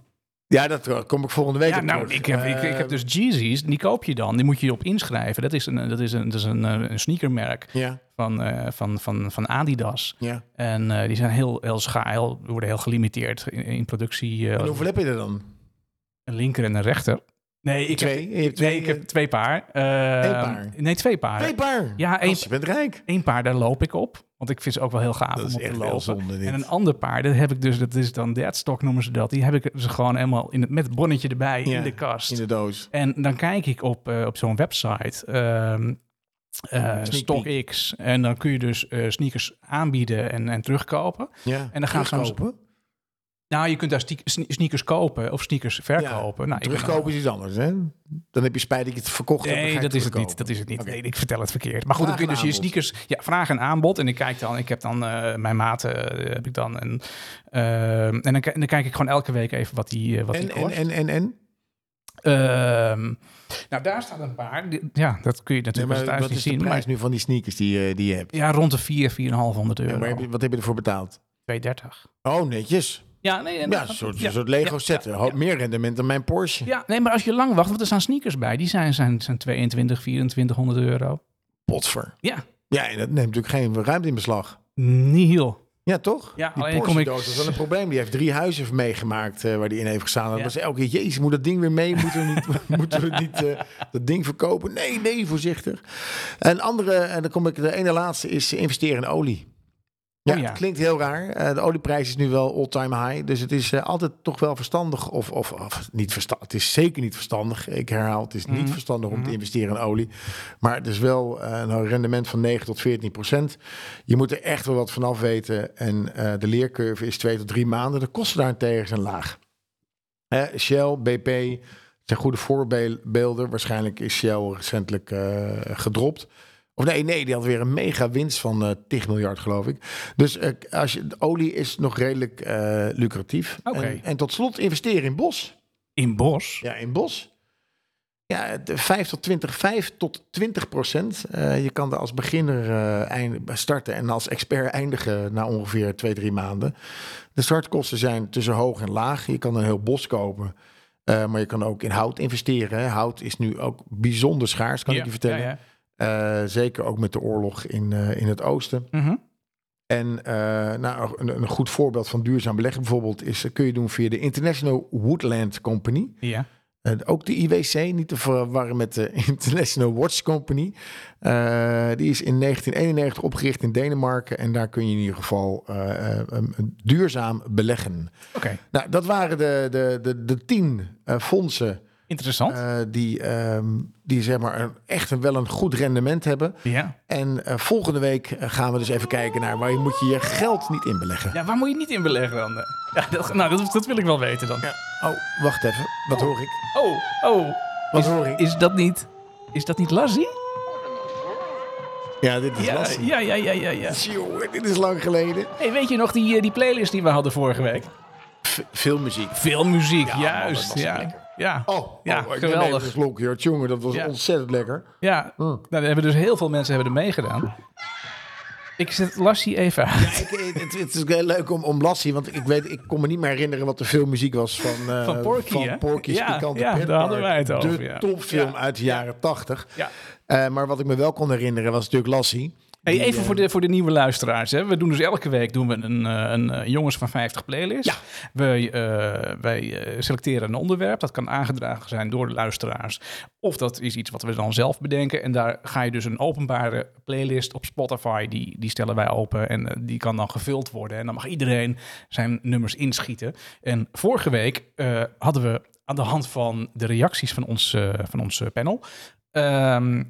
S1: Ja, dat kom ik volgende week
S2: Ja,
S1: op
S2: nou,
S1: terug.
S2: ik heb, ik, ik heb dus Yeezys. Die koop je dan. Die moet je op inschrijven. Dat is een, dat is een, dat is een, een sneakermerk
S1: Ja,
S2: van, eh, van, van, van Adidas.
S1: ja.
S2: En eh, die zijn heel, heel heel, worden heel gelimiteerd in, in productie. eh,
S1: En hoeveel heb je er dan?
S2: een linker en een rechter. Nee, ik
S1: Twee?
S2: heb,
S1: twee,
S2: nee, ik heb twee paar. Eh,
S1: paar?
S2: Nee, twee paar.
S1: Twee paar?
S2: Ja, één,
S1: je bent rijk.
S2: één paar, daar loop ik op. Want ik vind ze ook wel heel gaaf
S1: Dat
S2: om
S1: is
S2: op te
S1: echt wel
S2: lopen.
S1: zonde.
S2: En een ander paar, dat heb ik dus, dat is dan deadstock noemen ze dat. Die heb ik dus gewoon helemaal in het, met het bonnetje erbij
S1: Ja,
S2: in de kast.
S1: in de doos.
S2: En dan kijk ik op, op zo'n website, ehm
S1: Sneak
S2: StockX. En dan kun je dus eh, sneakers aanbieden en, en terugkopen.
S1: Ja.
S2: En dan gaan ze
S1: Terugkopen?
S2: Nou, je kunt daar sneakers kopen of sneakers verkopen. nou, ik ben
S1: Terugkopen is iets anders, hè? Dan heb je spijt dat je het verkocht hebt. dan
S2: Nee, dat is het niet. Dat is het niet. Nee, ik vertel het verkeerd. Maar goed, dan
S1: Vraag
S2: kun je dus
S1: en
S2: je sneakers... Ja, vraag en aanbod. En ik kijk dan... Ik heb dan eh, mijn maten heb ik dan. En, eh, en dan, ki- dan kijk ik gewoon elke week even wat die, wat die
S1: En, en,
S2: kost.
S1: en, en, en?
S2: Nou, daar staat een paar. Ja, dat kun je
S1: Nee,
S2: natuurlijk
S1: maar
S2: thuis
S1: wat
S2: niet
S1: is de
S2: zien.
S1: prijs
S2: Maar,
S1: nu van die sneakers die, eh, die je hebt?
S2: ja, rond de 4, 4,500
S1: Ja,
S2: euro.
S1: maar heb je, wat heb je ervoor betaald?
S2: 230.
S1: Oh, netjes.
S2: Ja, nee,
S1: Ja, een soort,
S2: ja,
S1: soort Lego
S2: ja,
S1: set.
S2: ja,
S1: Ho-
S2: ja.
S1: Meer rendement dan mijn Porsche.
S2: Ja, nee, maar als je lang wacht, want er staan sneakers bij. Die zijn, zijn, zijn 22, 2400 euro.
S1: Potver.
S2: Ja,
S1: Ja, en dat neemt natuurlijk geen ruimte in beslag.
S2: nihil.
S1: Ja, toch?
S2: Ja,
S1: die
S2: alleen kom ik-
S1: doos is wel een probleem. Die heeft drie huizen meegemaakt eh, waar die in heeft gestaan. Dat
S2: Ja.
S1: was elke keer, jezus, moet dat ding weer mee? Moeten we niet, moeten we niet eh, dat ding verkopen? Nee, nee, voorzichtig. Een andere, en dan kom ik, de ene laatste is investeren in olie. Ja,
S2: Oh ja.
S1: het klinkt heel raar. Eh, de olieprijs is nu wel all-time high. Dus het is eh, altijd toch wel verstandig. Of, of, of niet verstandig. Het is zeker niet verstandig. Ik herhaal, het is niet
S2: Mhm.
S1: verstandig om te
S2: Mhm.
S1: investeren in olie. Maar het is wel eh, een rendement van 9 tot 14 procent. Je moet er echt wel wat vanaf weten. En de leercurve is twee tot drie maanden. De kosten daarentegen zijn laag. Shell, BP zijn goede voorbeelden. Waarschijnlijk is Shell recentelijk gedropt. Of nee, nee, die had weer een mega winst van eh 10 miljard, geloof ik. Dus eh, als je, olie is nog redelijk eh, lucratief. En, en tot slot investeren in bos.
S2: In Bos.
S1: Ja, in bos. Ja, de 5 tot 20, 5 tot 20 procent. Je kan er als beginner starten en als expert eindigen na ongeveer 2, 3 maanden. De startkosten zijn tussen hoog en laag. Je kan een heel bos kopen. maar je kan ook in hout investeren. Hout is nu ook bijzonder schaars, kan
S2: Ja,
S1: ik je vertellen.
S2: ja, ja.
S1: Eh, zeker ook met de oorlog in, eh, in het oosten.
S2: Mhm.
S1: En eh, nou, een, een goed voorbeeld van duurzaam beleggen bijvoorbeeld is, kun je doen via de International Woodland Company.
S2: Ja.
S1: Ook de IWC, niet te verwarren met de International Watch Company. Die is in 1991 opgericht in Denemarken. En daar kun je in ieder geval um, duurzaam beleggen.
S2: Oké,
S1: Nou, dat waren de, de, de, de tien fondsen
S2: interessant.
S1: eh, die, ehm, die zeg maar een, echt een, wel een goed rendement hebben.
S2: ja.
S1: En eh, volgende week eh, gaan we dus even kijken naar waar je moet je je geld niet in beleggen.
S2: ja, waar moet je niet in beleggen dan? Ja, dat, nou, dat, dat wil ik wel weten dan.
S1: Oh, wacht even. Wat hoor ik?
S2: Oh, oh.
S1: Wat
S2: is,
S1: hoor ik?
S2: Is dat niet... Is dat niet Lassie?
S1: Ja, dit is
S2: Ja,
S1: lastig.
S2: ja, ja, ja, ja, ja.
S1: Jongen, dit is lang geleden.
S2: Hey, weet je nog die, die playlist die we hadden vorige week?
S1: V- veel muziek.
S2: Veel muziek,
S1: Ja,
S2: juist. ja. Ja.
S1: Oh,
S2: Ja,
S1: oh, ik
S2: geweldig.
S1: slokje. Jongen, dat was
S2: Ja.
S1: ontzettend lekker.
S2: ja.
S1: Mm.
S2: Nou, er hebben dus heel veel mensen hebben er meegedaan. Ik zet Lassie even uit.
S1: Ja, ik, het, het is heel leuk om, om Lassie, want ik weet, ik kon me niet meer herinneren wat de filmmuziek was van, uh,
S2: Van Porky,
S1: van? Porky's
S2: Ja,
S1: Pikante
S2: ja, daar hadden wij het over,
S1: De
S2: ja.
S1: topfilm uit de jaren tachtig.
S2: Ja.
S1: Eh, maar wat ik me wel kon herinneren was natuurlijk Lassie.
S2: Hey, even
S1: eh,
S2: voor de, voor de nieuwe luisteraars. Hè. We doen dus elke week doen we een, eh, een, eh, Jongens van 50 playlist.
S1: Ja.
S2: Wij eh, selecteren een onderwerp. Dat kan aangedragen zijn door de luisteraars. Of dat is iets wat we dan zelf bedenken. En daar ga je dus een openbare playlist op Spotify. Die, die stellen wij open. En die kan dan gevuld worden. En dan mag iedereen zijn nummers inschieten. En vorige week hadden we aan de hand van de reacties van ons, van ons panel... ehm,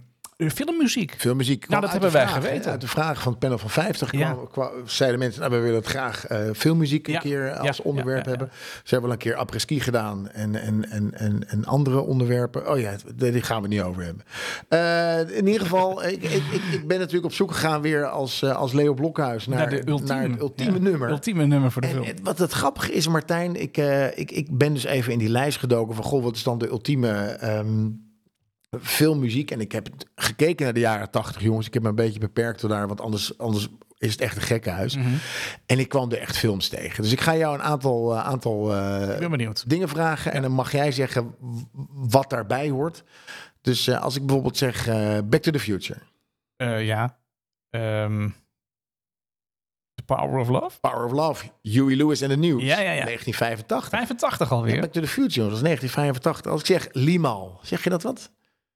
S2: filmmuziek.
S1: Veel muziek. kwam
S2: Nou, dat hebben wij
S1: vraag, hè.
S2: geweten.
S1: Uit de vraag van het panel van 50
S2: Ja.
S1: kwam, kwam- zeiden mensen, nou, we willen het graag eh filmmuziek een
S2: Ja.
S1: keer als
S2: Ja,
S1: onderwerp hebben. Ze hebben wel een keer apres-ski gedaan en, en, en, en, en andere onderwerpen. Oh ja, die gaan we niet over hebben. Eh, in ieder geval, ik, ik, ik, ik ben natuurlijk op zoek gegaan weer als, eh, als Leo Blokhuis naar,
S2: Naar de ultieme,
S1: naar het ultieme nummer.
S2: Ultieme nummer voor de film.
S1: wat het grappige is, Martijn, ik, eh, ik, ik ben dus even in die lijst gedoken van, goh, wat is dan de ultieme ehm filmmuziek? En ik heb gekeken naar de jaren tachtig, jongens. Ik heb me een beetje beperkt door daar, want anders, anders is het echt een gekkenhuis.
S2: Mhm.
S1: En ik kwam er echt films tegen. Dus ik ga jou een aantal, eh, aantal
S2: benieuwd.
S1: dingen vragen en dan mag jij zeggen wat daarbij hoort. Dus eh, als ik bijvoorbeeld zeg Back to the Future,
S2: ja. Ehm, the Power of Love.
S1: Power of Love, Huey Lewis and the News,
S2: Ja, ja, ja.
S1: 1985.
S2: 85
S1: Ja,
S2: alweer.
S1: Back to the Future, dat was 1985. Als ik zeg Limahl, zeg je dat wat?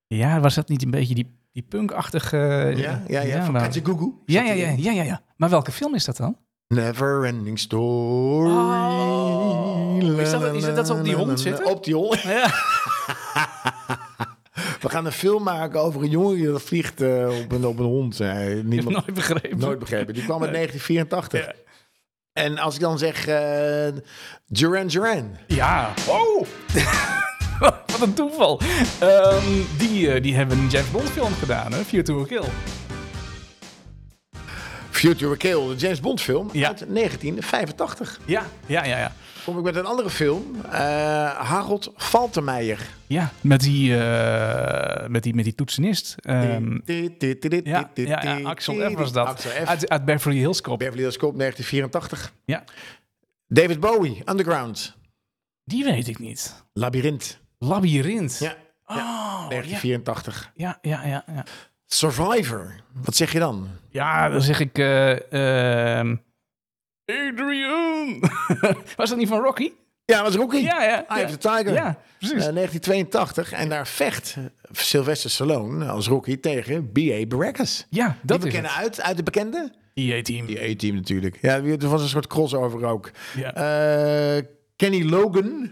S2: Ja, was dat niet een beetje die, die punkachtige...
S1: Ja, ja, ja. van
S2: maar-
S1: Katjagoogoo.
S2: ja, ja, ja, ja, ja, ja. Maar welke film is dat dan?
S1: Never ending story.
S2: Oh, is dat- is dat dat ze op die hond zitten?
S1: Op die hond.
S2: Ja.
S1: We gaan een film maken over een jongen die dat vliegt eh, op, een, op een hond.
S2: Heb
S1: niemand
S2: nooit begrepen.
S1: nooit begrepen. Die kwam uit 1984.
S2: Ja.
S1: En als ik dan zeg eh Duran Duran.
S2: Ja. Oh! Wat een toeval. Ehm, die, eh, die hebben een James Bond film gedaan, hè? A Kill.
S1: Future Kill, de James Bond film
S2: Ja.
S1: uit 1985.
S2: Ja, ja, ja, ja.
S1: Kom ik met een andere film. eh Harold Faltermeijer.
S2: Ja, met die, eh, met die, met die toetsenist. Ja, ja, ja, Axel F was dat.
S1: Axel F.
S2: Uit, uit Beverly Hills Cop.
S1: Beverly Hills Cop 1984.
S2: Ja.
S1: David Bowie, Underground.
S2: Die weet ik niet.
S1: Labyrinth.
S2: Labyrinth.
S1: Ja,
S2: Oh, ja.
S1: 1984.
S2: Ja, ja, ja, ja.
S1: Survivor. Wat zeg je dan?
S2: Ja, dan zeg ik... eh, ehm, Adrian! Was dat niet van Rocky?
S1: Ja, was Rocky.
S2: Ja, ja.
S1: Eye
S2: ja.
S1: of the Tiger.
S2: Ja, precies.
S1: Eh, 1982. En daar vecht Sylvester Stallone als Rocky tegen B.A. Baracus.
S2: ja,
S1: Die
S2: dat
S1: we
S2: is
S1: kennen
S2: het.
S1: uit, uit de bekende.
S2: EA-team.
S1: Die A-team natuurlijk. Ja, er was een soort crossover ook.
S2: Ja.
S1: Eh, Kenny Logan.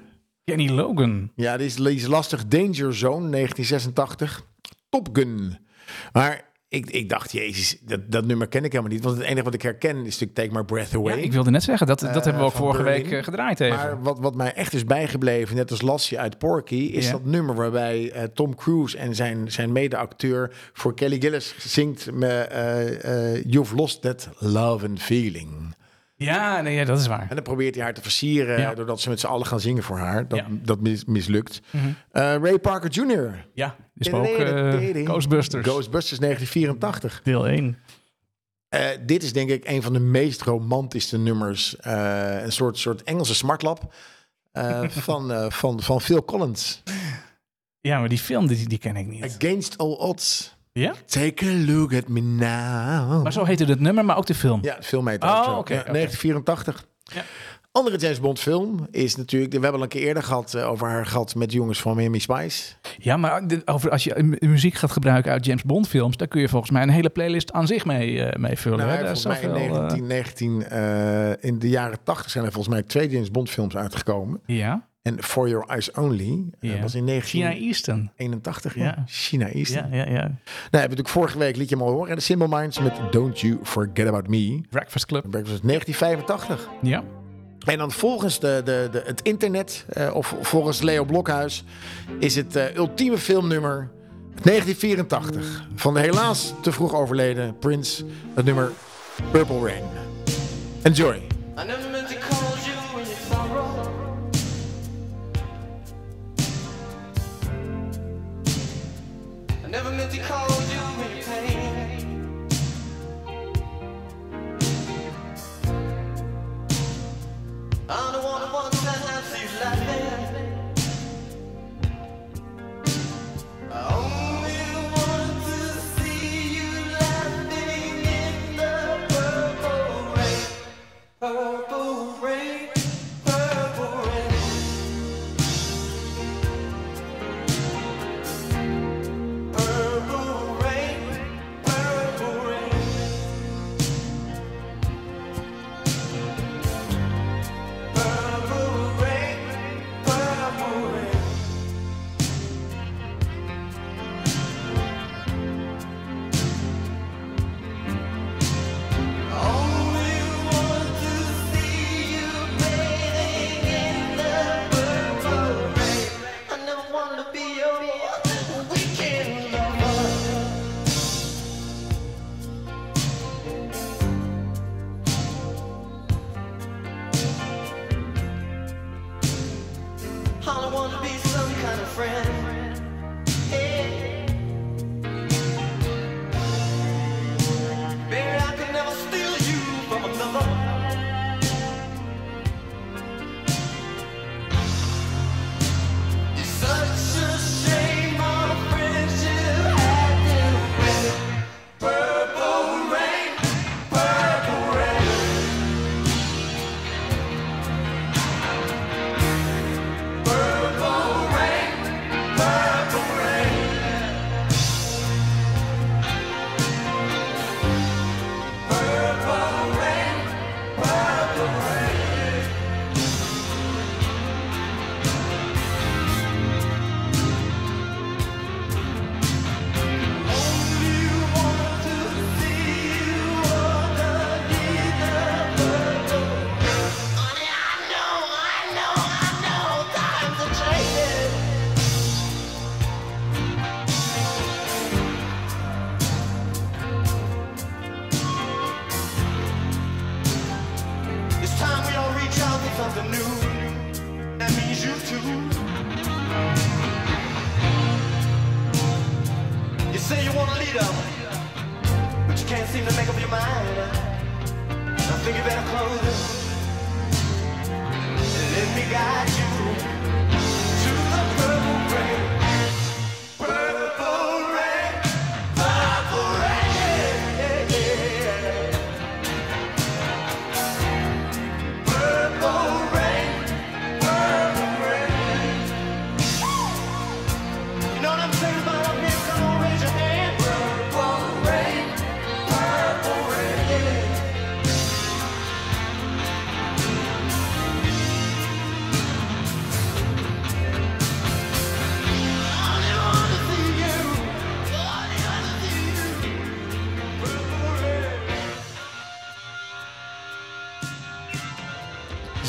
S2: Kenny Logan.
S1: Ja, die is, die is lastig. Danger Zone, 1986. Top Gun. Maar ik, ik dacht, jezus, dat, dat nummer ken ik helemaal niet. Want het enige wat ik herken is natuurlijk Take My Breath
S2: Ja,
S1: Away.
S2: ik wilde net zeggen, dat, dat hebben we ook vorige
S1: Berlin.
S2: week eh, gedraaid even.
S1: Maar wat, wat mij echt is bijgebleven, net als Lassie uit Porky, is dat nummer waarbij eh, Tom Cruise en zijn, zijn mede-acteur voor Kelly Gillis zingt eh, eh, You've Lost That Love and Feeling.
S2: Ja, nee, ja, dat is waar.
S1: En dan probeert hij haar te versieren
S2: Ja.
S1: doordat ze met z'n allen gaan zingen voor haar. Dat,
S2: Ja.
S1: dat mis- mislukt.
S2: Mhm.
S1: Eh, Ray Parker Jr.
S2: Ja, is ook eh, Ghostbusters.
S1: Ghostbusters 1984.
S2: Deel 1.
S1: Eh, dit is denk ik een van de meest romantische nummers. Een soort, soort Engelse smartlap van, van, van Phil Collins.
S2: Ja, maar die film, die, die ken ik niet.
S1: Against All Odds.
S2: Ja?
S1: Take a look at me now.
S2: Maar zo heette het nummer, maar ook de film.
S1: Ja, de film
S2: Oh,
S1: ook Ja,
S2: oké.
S1: 1984.
S2: Ja.
S1: Andere James Bond film is natuurlijk... We hebben al een keer eerder gehad eh, over haar gehad met jongens van Miami Spice.
S2: Ja, maar de- over, als je mu- muziek gaat gebruiken uit James Bond films, dan kun je volgens mij een hele playlist aan zich mee, eh, mee vullen.
S1: Nou,
S2: hè? Daar
S1: volgens mij in
S2: zoveel, eh,
S1: 19, 19, eh, in de jaren 80 zijn er volgens mij twee James Bond films uitgekomen.
S2: ja,
S1: En For Your Eyes Only eh, was in
S2: China
S1: 1981.
S2: Eastern.
S1: Ja. China Eastern.
S2: Ja, ja, ja.
S1: Nou, hebben we natuurlijk vorige week liet je hem al horen. De Simple Minds met Don't You Forget About Me.
S2: Breakfast Club.
S1: Breakfast 1985.
S2: Ja.
S1: En dan volgens de, de, de, het internet, eh, of volgens Leo Blokhuis, is het eh, ultieme filmnummer 1984. Van de helaas te vroeg overleden Prince, het nummer Purple Rain. Enjoy.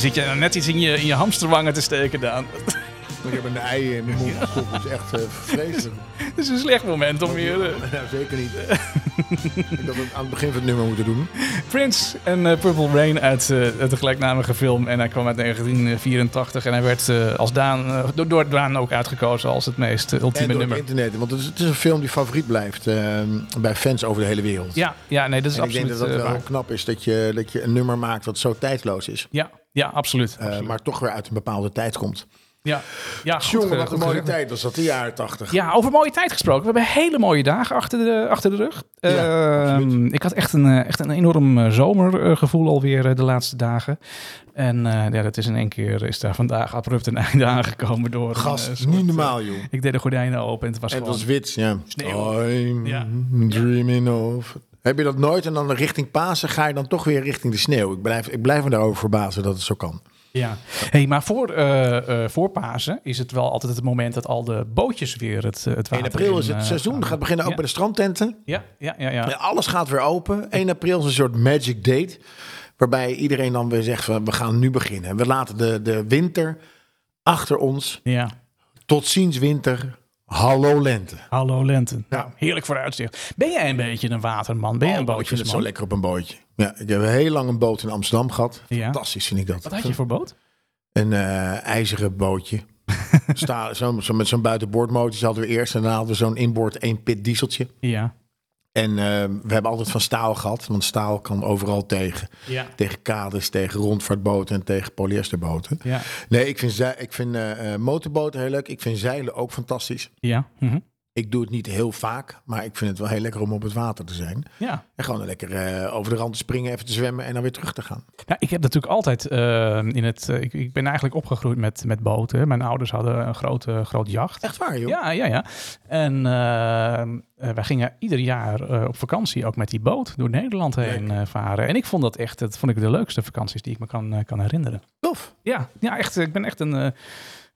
S2: Zit je nou net iets in je, in je hamsterwangen te steken, Daan?
S1: Ik heb een ei in mijn mond gestopt. Dat is echt eh, vreselijk.
S2: Het is een slecht moment om hier... eh,
S1: Ja, zeker niet. ik had het aan het begin van het nummer moeten doen.
S2: Prince en eh, Purple Rain uit, de gelijknamige film. En hij kwam uit 1984 en hij werd als Daan, door, door Daan ook uitgekozen als het meest
S1: En
S2: ultieme
S1: het
S2: nummer.
S1: internet. Want het is, het is een film die favoriet blijft eh, bij fans over de hele wereld.
S2: Ja, ja, nee, dat is
S1: en ik denk
S2: absoluut
S1: dat dat wel knap is dat je, dat je een nummer maakt wat zo tijdloos is.
S2: Ja, ja, absoluut.
S1: eh,
S2: absoluut.
S1: maar toch weer uit een bepaalde tijd komt.
S2: ja, ja, goed,
S1: Jongen,
S2: eh,
S1: wat een mooie tijd was dat, de jaren tachtig.
S2: Ja, over mooie tijd gesproken. We hebben hele mooie dagen achter de, achter de rug.
S1: Ja,
S2: Ehm, ik had echt een, eh, echt een enorm zomergevoel alweer de laatste dagen. En ja, dat is in één keer is daar vandaag abrupt een einde aangekomen door. een,
S1: Gast,
S2: soort,
S1: niet normaal, joh.
S2: ik deed de gordijnen open en het was
S1: En het
S2: gewoon...
S1: was wit, ja.
S2: Sneeuw.
S1: I'm
S2: Ja.
S1: dreaming of... Heb je dat nooit en dan richting Pasen ga je dan toch weer richting de sneeuw? Ik blijf, ik blijf me daarover verbazen dat het zo kan.
S2: Ja, hey, maar voor, eh, voor Pasen is het wel altijd het moment dat al de bootjes weer het, eh, het
S1: 1
S2: water
S1: april
S2: in,
S1: is het seizoen. gaat beginnen ook
S2: ja.
S1: bij de strandtenten.
S2: Ja, ja, ja. ja.
S1: Ja, alles gaat weer open. 1 april is een soort magic date. Waarbij iedereen dan weer zegt van we gaan nu beginnen. We laten de, de winter achter ons.
S2: ja.
S1: Tot ziens winter. Hallo lente.
S2: Hallo Lenten.
S1: Ja.
S2: Nou, heerlijk vooruitzicht. Ben jij een beetje een waterman? Ben jij een
S1: Oh, ik vind het zo
S2: bootjesman?
S1: lekker op een bootje. Ja, ik heb heel lang een boot in Amsterdam gehad.
S2: Ja.
S1: Fantastisch vind ik dat.
S2: Wat had je voor boot?
S1: Een eh, ijzeren bootje. Sta, zo, zo met zo'n buitenboordmotortje hadden we eerst. En daarna hadden we zo'n inboord één pit dieseltje.
S2: Ja.
S1: En eh, we hebben altijd van staal gehad. Want staal kan overal tegen.
S2: Ja.
S1: Tegen kades, tegen rondvaartboten en tegen polyesterboten.
S2: Ja.
S1: Nee, ik vind, zei- ik vind eh, eh, motorboten heel leuk. Ik vind zeilen ook fantastisch.
S2: Ja. mhm.
S1: Ik doe het niet heel vaak, maar ik vind het wel heel lekker om op het water te zijn.
S2: Ja.
S1: En gewoon lekker eh, over de rand te springen, even te zwemmen en dan weer terug te gaan.
S2: Nou, ik heb natuurlijk altijd eh, in het. eh, ik, ik ben eigenlijk opgegroeid met, met boten. Mijn ouders hadden een grote, groot jacht.
S1: Echt waar, joh?
S2: Ja, ja, ja. En wij gingen ieder jaar op vakantie ook met die boot door Nederland heen varen. En ik vond dat echt, dat vond ik de leukste vakanties die ik me kan, kan herinneren.
S1: Tof.
S2: Ja, ja echt, ik ben echt een,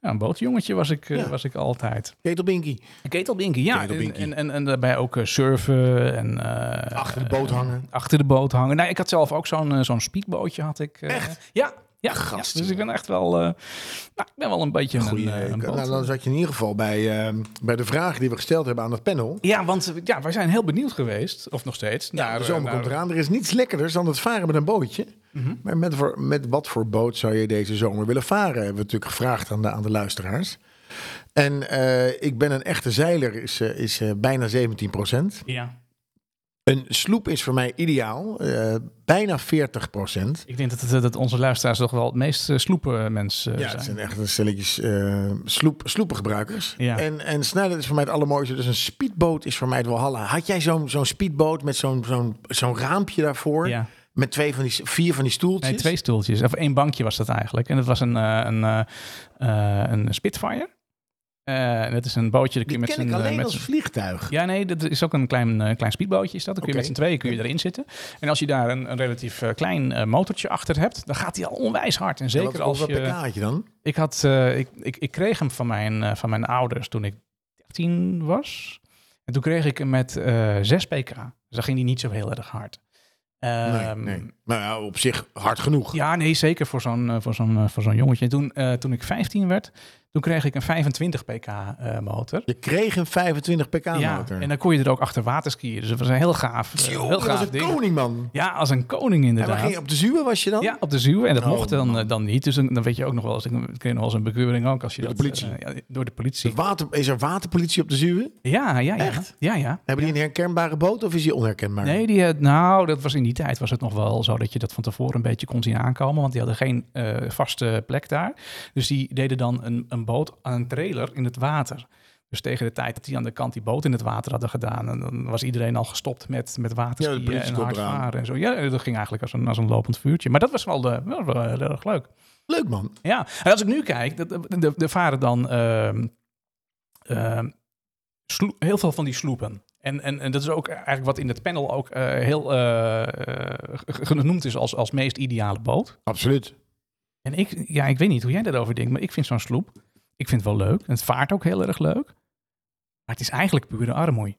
S2: ja, een bootjongetje was ik, eh,
S1: Ja.
S2: was ik altijd.
S1: Ketelbinky.
S2: Ketelbinky, ja.
S1: Ketelbinky.
S2: En, en, en daarbij ook eh, surfen en... eh,
S1: Achter de boot hangen.
S2: achter de boot hangen. Nou, ik had zelf ook zo'n zo'n speedbootje had ik. eh,
S1: Echt?
S2: Ja. Ja,
S1: Gast,
S2: ja, dus ik ben echt wel, eh, nou, ik ben wel een beetje een, eh, een boot-
S1: nou, dan zat je in ieder geval bij, eh, bij de vragen die we gesteld hebben aan het panel.
S2: Ja, want ja, wij zijn heel benieuwd geweest, of nog steeds.
S1: Ja,
S2: naar,
S1: de zomer
S2: naar-
S1: komt eraan. Er is niets lekkerder dan het varen met een bootje.
S2: Mhm.
S1: Maar met, voor, met wat voor boot zou je deze zomer willen varen? Hebben we natuurlijk gevraagd aan de, aan de luisteraars. En eh, ik ben een echte zeiler, is, eh, is eh, bijna 17%
S2: Ja.
S1: Een sloep is voor mij ideaal, eh, bijna 40%
S2: Ik denk dat, het, dat onze luisteraars toch wel het meest uh, sloepen mensen
S1: Ja, het zijn echt een stelletjes eh sloep, sloepengebruikers.
S2: Ja.
S1: En, en snelheid is voor mij het allermooiste. Dus een speedboot is voor mij het Walhalla. Had jij zo'n zo'n speedboot met zo'n zo'n zo'n raampje daarvoor?
S2: Ja.
S1: Met twee van die, vier van die stoeltjes?
S2: Nee, twee stoeltjes. Of één bankje was dat eigenlijk. En het was een, eh, een, eh, eh, een Spitfire. Eh, en dat is een bootje. dat kun je
S1: ken
S2: met
S1: ik
S2: z'n-
S1: alleen
S2: met
S1: als vliegtuig.
S2: Ja, nee, dat is ook een klein, eh, klein speedbootje. Is dat. Dan kun je met z'n tweeën kun je erin zitten. En als je daar een, een relatief eh, klein eh, motortje achter hebt, dan gaat hij al onwijs hard. En zeker
S1: wat,
S2: als
S1: wat
S2: je...
S1: je dan?
S2: Ik, had, eh, ik, ik, ik kreeg hem van mijn, eh, van mijn ouders toen ik 13 was. En toen kreeg ik hem met eh 6 pk. Dus dan ging hij niet zo heel erg hard.
S1: Nee,
S2: Ehm,
S1: nee. Nou ja, op zich hard genoeg.
S2: Ja, nee, zeker voor zo'n eh, voor zo'n eh, voor zo'n jongetje. En toen, eh, toen ik 15 werd, toen kreeg ik een 25 pk eh, motor.
S1: Je kreeg een 25 pk
S2: Ja,
S1: motor.
S2: en dan kon je er ook achter water skiën. Dus dat was een heel gaaf, eh, heel gaaf
S1: een
S2: ding.
S1: koning, man.
S2: Ja, als een koning
S1: En
S2: inderdaad.
S1: ging je op de Zuwe was je dan?
S2: Ja, op de Zuwe. En dat
S1: Oh,
S2: mocht dan, eh, dan niet. Dus dan, dan weet je ook nog wel eens, ik kreeg nog wel eens een bekeuring ook. Als je
S1: Door de
S2: dat,
S1: politie?
S2: ja, door de politie.
S1: De water, is er waterpolitie op de Zuwe?
S2: Ja, ja, ja.
S1: Echt?
S2: Ja, ja.
S1: Hebben die een herkenbare boot of is die onherkenbaar?
S2: Nee, die, nou, dat was in die tijd was het nog wel zo dat je dat van tevoren een beetje kon zien aankomen. Want die hadden geen vaste plek daar. Dus die deden dan een, een boot aan een trailer in het water. Dus tegen de tijd dat die aan de kant die boot in het water hadden gedaan, en dan was iedereen al gestopt met, met
S1: Ja,
S2: waterskiën
S1: politie
S2: en hard varen en zo. Ja, dat ging eigenlijk als een, als een lopend vuurtje. Maar dat was wel, de, wel, wel heel erg leuk.
S1: Leuk, man.
S2: Ja, en als ik nu kijk, dat- de, de varen dan ehm, ehm, heel veel van die sloepen. En, en, en dat is ook eigenlijk wat in het panel ook eh, heel eh, eh, genoemd is als, als meest ideale boot.
S1: Absoluut.
S2: En ik, ja, ik weet niet hoe jij daarover denkt, maar ik vind zo'n sloep, ik vind het wel leuk. En het vaart ook heel erg leuk. Maar het is eigenlijk pure armoei.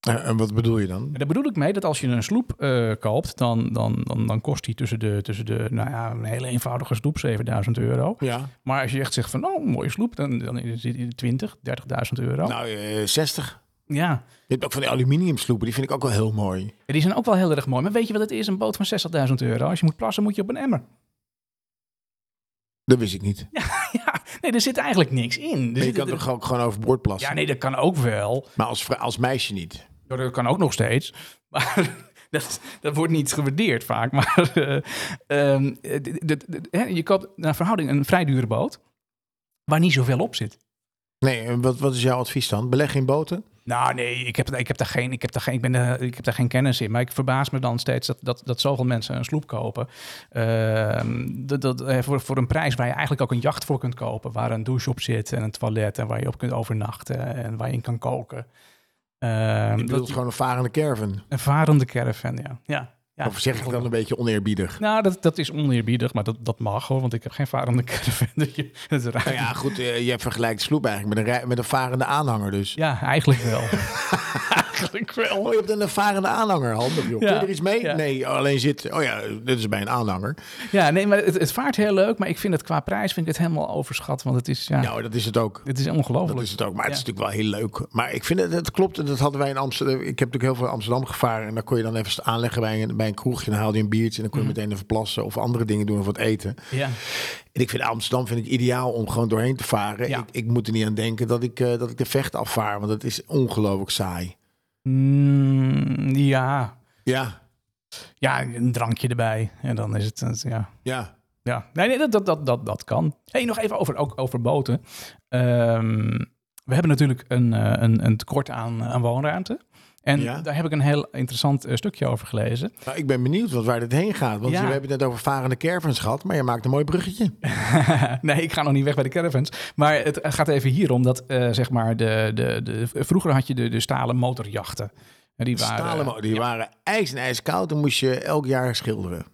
S1: Eh, en wat bedoel je dan?
S2: Daar bedoel ik mee dat als je een sloep eh, koopt, dan, dan, dan, dan kost die tussen de, tussen de, nou ja, een hele eenvoudige sloep 7000 euro.
S1: Ja.
S2: Maar als je echt zegt van, oh, een mooie sloep, dan, dan is het 20, 30.000 euro.
S1: Nou, eh 60.
S2: Ja,
S1: Je hebt ook van die aluminium sloepen, die vind ik ook wel heel mooi.
S2: Ja, die zijn ook wel heel erg mooi. Maar weet je wat het is? Een boot van 60.000 euro. Als je moet plassen, moet je op een emmer.
S1: Dat wist ik niet.
S2: ja, nee, er zit eigenlijk niks in.
S1: Je kan
S2: er-
S1: toch ook gewoon overboord plassen?
S2: Ja, nee, dat kan ook wel.
S1: Maar als, als meisje niet.
S2: Ja, Dat kan ook nog steeds. Maar dat, dat wordt niet gewaardeerd vaak. Maar eh, ehm, eh, je koopt naar verhouding een vrij dure boot. Waar niet zoveel op zit.
S1: Nee, en wat, wat is jouw advies dan? Beleg in boten?
S2: Nou, nee, ik heb, ik heb daar geen, ik heb daar geen, ik ben daar- ik heb daar geen kennis in. Maar ik verbaas me dan steeds dat, dat, dat zoveel mensen een sloep kopen. Ehm, dat, dat, eh, voor, voor een prijs waar je eigenlijk ook een jacht voor kunt kopen. Waar een douche op zit en een toilet en waar je op kunt overnachten en waar je in kan koken.
S1: Je
S2: dat,
S1: gewoon een varende caravan.
S2: een varende caravan, ja. ja. Ja
S1: of zeg ik dan een beetje oneerbiedig?
S2: Nou, dat, dat is oneerbiedig, maar dat, dat mag hoor, want ik heb geen varende caravan. Dat je- dat is raar.
S1: Nou ja, goed, eh, je vergelijkt sloep eigenlijk met een, rij- met een varende aanhanger dus.
S2: Ja, eigenlijk wel. eigenlijk wel.
S1: Oh, je hebt een varende aanhanger, handig joh.
S2: Ja,
S1: Kun je er iets mee?
S2: ja.
S1: Nee, alleen zitten. Oh ja, dit is bij een aanhanger.
S2: Ja, nee, maar het, het vaart heel leuk, maar ik vind het qua prijs vind ik het helemaal overschat, want het is, ja,
S1: Nou, dat is het ook.
S2: het is ongelooflijk.
S1: Dat is het ook. Maar het is natuurlijk wel heel leuk. Maar ik vind het, het klopt. En dat hadden wij in Amsterdam. Ik heb natuurlijk heel veel in Amsterdam gevaren. En daar kon je dan even aanleggen bij een, bij een kroegje. Dan haalde je een biertje. En dan kon je
S2: Mhm.
S1: meteen even plassen. Of andere dingen doen of wat eten.
S2: Ja.
S1: En ik vind Amsterdam vind ik ideaal om gewoon doorheen te varen.
S2: Ja.
S1: Ik, ik moet er niet aan denken dat ik, eh, dat ik de vecht afvaar. Want het is ongelooflijk saai.
S2: Mm, ja.
S1: Ja,
S2: ja, een drankje erbij en dan is het, het- ja.
S1: ja.
S2: Ja, nee, nee dat, dat, dat, dat, dat kan. Hey, nog even over, ook over boten. Ehm, we hebben natuurlijk een, eh, een, een tekort aan, aan woonruimte. En
S1: Ja.
S2: daar heb ik een heel interessant eh, stukje over gelezen.
S1: Nou, ik ben benieuwd wat waar dit heen gaat. Want
S2: Ja.
S1: we hebben het net over varende caravans gehad. Maar je maakt een mooi bruggetje.
S2: nee, ik ga nog niet weg bij de caravans. Maar het gaat even hier om dat, eh, zeg maar, de, de, de, vroeger had je de, de stalen motorjachten. En Die waren,
S1: Stalen die
S2: ja,
S1: waren ijs en ijskoud. Dan moest je elk jaar schilderen.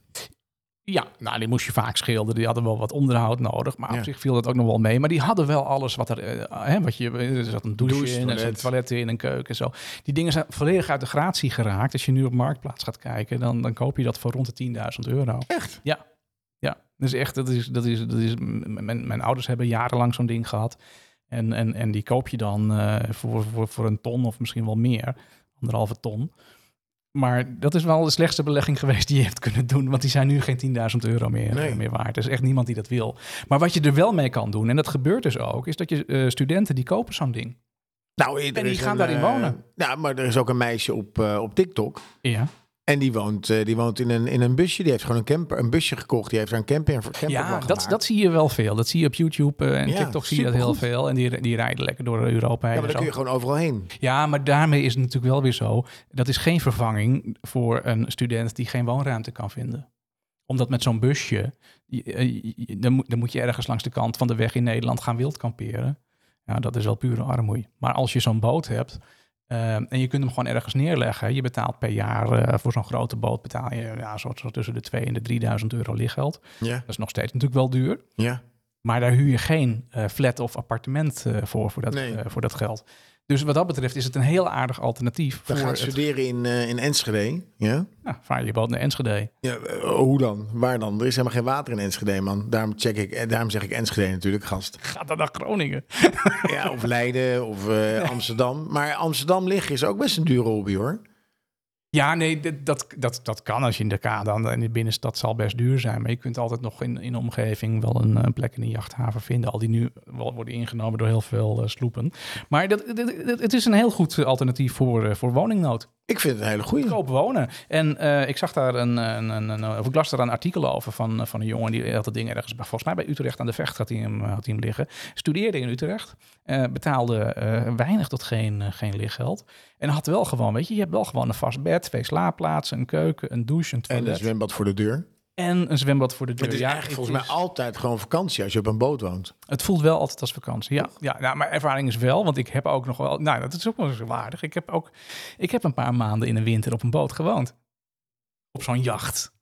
S2: Ja, nou, die moest je vaak schilderen. Die hadden wel wat onderhoud nodig. Maar
S1: Ja.
S2: op zich viel dat ook nog wel mee. Maar die hadden wel alles wat er... eh, hè, wat je, er zat een douche,
S1: Douche,
S2: in, er zat
S1: toilet.
S2: toilet in, een keuken en zo. Die dingen zijn volledig uit de gratie geraakt. Als je nu op Marktplaats gaat kijken, dan, dan koop je dat voor rond de 10.000 euro.
S1: Echt?
S2: Ja. Ja, dus echt, dat is, dat is, dat is, mijn ouders hebben jarenlang zo'n ding gehad. En, en, en die koop je dan eh, voor, voor, voor een ton of misschien wel meer. Anderhalve ton. Maar dat is wel de slechtste belegging geweest die je hebt kunnen doen. Want die zijn nu geen 10.000 euro meer,
S1: Nee.
S2: eh, meer waard. Er is echt niemand die dat wil. Maar wat je er wel mee kan doen, en dat gebeurt dus ook, is dat je eh, studenten die kopen zo'n ding.
S1: Nou,
S2: En die gaan
S1: een,
S2: daarin
S1: eh,
S2: wonen.
S1: Ja, maar er is ook een meisje op, eh, op TikTok.
S2: Ja,
S1: En die woont, eh, die woont in, een, in een busje. Die heeft gewoon een, camper, een busje gekocht. Die heeft daar een camper, camper
S2: ja dat, dat zie je wel veel. Dat zie je op YouTube eh, en
S1: Ja,
S2: TikTok zie je dat heel veel. En die, die rijden lekker door Europa heen.
S1: Ja, maar kun je gewoon overal heen.
S2: Ja, maar daarmee is het natuurlijk wel weer zo. Dat is geen vervanging voor een student die geen woonruimte kan vinden. Omdat met zo'n busje, je- eh, dan moet, dan moet je ergens langs de kant van de weg in Nederland gaan wildkamperen. Ja, dat is wel pure armoei. Maar als je zo'n boot hebt eh, en je kunt hem gewoon ergens neerleggen. Je betaalt per jaar eh, voor zo'n grote boot betaal je ja, zo, zo tussen de 2 en de 3000 euro lichtgeld.
S1: Ja,
S2: Dat is nog steeds natuurlijk wel duur.
S1: ja.
S2: Maar daar huur je geen eh, flat of appartement eh, voor, voor dat,
S1: Nee.
S2: voor dat geld. Dus wat dat betreft is het een heel aardig alternatief
S1: Dan
S2: voor
S1: gaan
S2: het
S1: studeren in, eh, in Enschede. Ja?
S2: ja, vaar je boot naar Enschede.
S1: ja eh, hoe dan? Waar dan? Er is helemaal geen water in Enschede, man. Daarom, check ik, eh, daarom zeg ik Enschede natuurlijk, gast.
S2: Ga dan naar Groningen.
S1: Ja, of Leiden of Amsterdam. Maar Amsterdam liggen is ook best een dure hobby, hoor.
S2: Ja, nee, dat, dat, dat kan als je in de K dan in de binnenstad zal best duur zijn. Maar je kunt altijd nog in, in de omgeving wel een, plek in een jachthaven vinden. Al die nu worden ingenomen door heel veel eh, sloepen. Maar dat- het is een heel goed eh, alternatief voor, eh, voor woningnood.
S1: Ik vind het een hele goeie.
S2: Goedkoop wonen. En eh, ik zag daar een, een, een, een- of ik las daar een artikel over van, van een jongen die had dat ding ergens, volgens mij bij Utrecht aan de Vecht had hij hem, had hij hem liggen. Studeerde in Utrecht, eh, betaalde eh, weinig tot geen, eh, geen lichtgeld. En had wel gewoon, weet je, je hebt wel gewoon een vast bed, twee slaapplaatsen, een keuken, een douche, een
S1: En
S2: toilet
S1: een zwembad voor de deur.
S2: En een zwembad voor de deur.
S1: Het is
S2: Ja,
S1: eigenlijk volgens mij altijd gewoon vakantie als je op een boot woont.
S2: Het voelt wel altijd als vakantie. Ja, ja nou, mijn ervaring is wel, want ik heb ook nog wel. Nou, dat is ook wel eens waardig. Ik heb ook. Ik heb een paar maanden in de winter op een boot gewoond. Op zo'n jacht.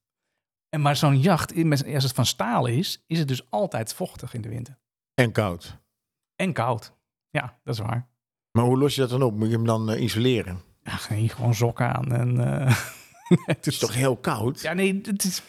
S2: En maar zo'n jacht, als het van staal is, is het dus altijd vochtig in de winter.
S1: En koud.
S2: En koud. Ja, dat is waar.
S1: Maar hoe los je dat dan op? Moet je hem dan eh, isoleren?
S2: Ja, geen gewoon sokken aan. En, eh, Het
S1: is toch heel koud?
S2: Ja, nee, het is.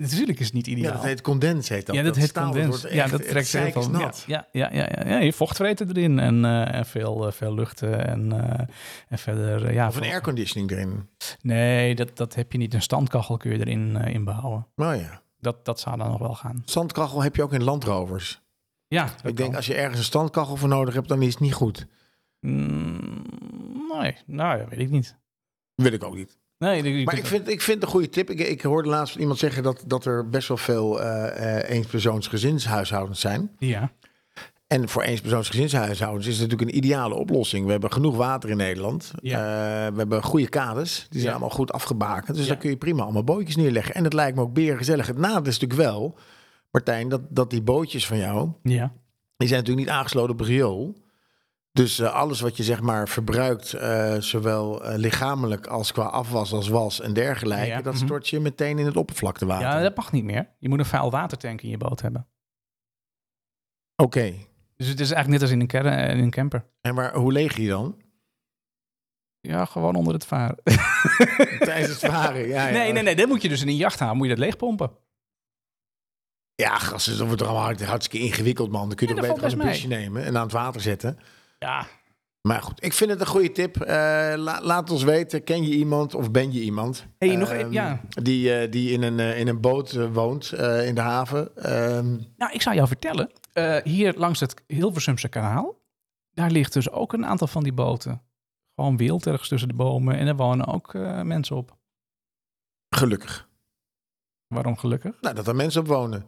S2: Natuurlijk is het niet
S1: Ja,
S2: ideaal.
S1: dat heet condens, heet dat.
S2: ja, dat, heet
S1: staal,
S2: condens.
S1: wordt
S2: Ja,
S1: echt-
S2: dat trekt heel veel. Ja,
S1: nat.
S2: ja, ja, ja, ja, ja. Je vochtvreten erin en, eh, en veel, eh, veel luchten en, eh, en verder. eh, ja,
S1: Of een airconditioning erin.
S2: Nee, dat, dat heb je niet. Een standkachel kun je erin inbouwen.
S1: Nou ja.
S2: Dat, dat zou dan nog wel gaan.
S1: Zandkachel heb je ook in landrovers.
S2: Ja, dat
S1: Ik denk,
S2: kan.
S1: als je ergens een standkachel voor nodig hebt, dan is het niet goed.
S2: Mm, nee, nou ja, weet ik niet.
S1: Wil ik ook niet.
S2: Nee,
S1: Maar ik vind, ik vind het een goede tip. Ik, ik hoorde laatst iemand zeggen dat, dat er best wel veel eh eenpersoonsgezinshuishoudens zijn.
S2: Ja,
S1: En voor eenpersoonsgezinshuishoudens is het natuurlijk een ideale oplossing. We hebben genoeg water in Nederland.
S2: Ja.
S1: Eh, we hebben goede kaders. Die zijn
S2: Ja.
S1: allemaal goed afgebakend. Dus
S2: Ja.
S1: dan kun je prima allemaal bootjes neerleggen. En dat lijkt me ook beer gezellig. Het nadeel is natuurlijk wel, Martijn, dat, dat die bootjes van jou...
S2: ja.
S1: die zijn natuurlijk niet aangesloten op riool. Dus eh, alles wat je zeg maar verbruikt, eh, zowel eh, lichamelijk als qua afwas als was en dergelijke...
S2: Ja,
S1: dat
S2: mhm.
S1: stort je meteen in het oppervlaktewater.
S2: ja, dat mag niet meer. Je moet een vuil watertank in je boot hebben.
S1: Oké.
S2: Dus het is eigenlijk net als in een, in een camper.
S1: En maar hoe leeg je dan?
S2: Ja, gewoon onder het varen.
S1: Tijdens het varen, ja. ja.
S2: Nee, nee, nee. Dat moet je dus in een jacht houden. Moet je dat leegpompen.
S1: Ja, gast, dat wordt allemaal hart- hartstikke ingewikkeld, man. Dan kun je toch beter een busje nemen en aan het water zetten.
S2: Ja,
S1: Maar goed, ik vind het een goede tip. Eh, la- laat ons weten, ken je iemand of ben je iemand?
S2: Hey, nog
S1: Ehm,
S2: een- ja.
S1: Die, eh, die in, een, eh, in een boot woont in de haven. Ehm,
S2: Nou, ik zou jou vertellen. hier langs het Hilversumse kanaal. Daar ligt dus ook een aantal van die boten. Gewoon wild ergens tussen de bomen. En er wonen ook mensen op.
S1: gelukkig.
S2: Waarom gelukkig?
S1: Nou, dat er mensen op wonen.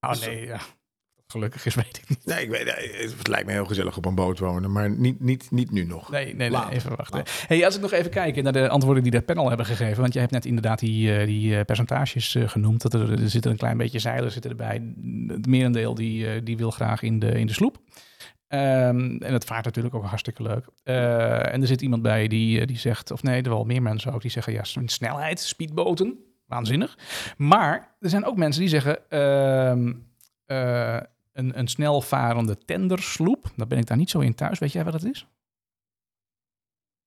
S2: Oh
S1: Dus-
S2: nee, ja. Gelukkig is, weet ik niet.
S1: Nee, ik weet, het lijkt me heel gezellig op een boot wonen, maar niet, niet, niet nu nog.
S2: Nee, nee, nee even wachten. Hey, als ik nog even kijk naar de antwoorden die dat panel hebben gegeven. Want je hebt net inderdaad die, eh, die eh, percentages eh, genoemd. Dat er, er zitten een klein beetje zeilen zitten erbij. Het merendeel die, die wil graag in de, in de sloep. Ehm, en het vaart natuurlijk ook hartstikke leuk. En er zit iemand bij die, die zegt, of nee, er wel meer mensen ook, die zeggen ja, snelheid, speedboten, waanzinnig. Maar er zijn ook mensen die zeggen, ehm, eh, een, een snelvarende tendersloep, daar ben ik daar niet zo in thuis. Weet jij wat dat is?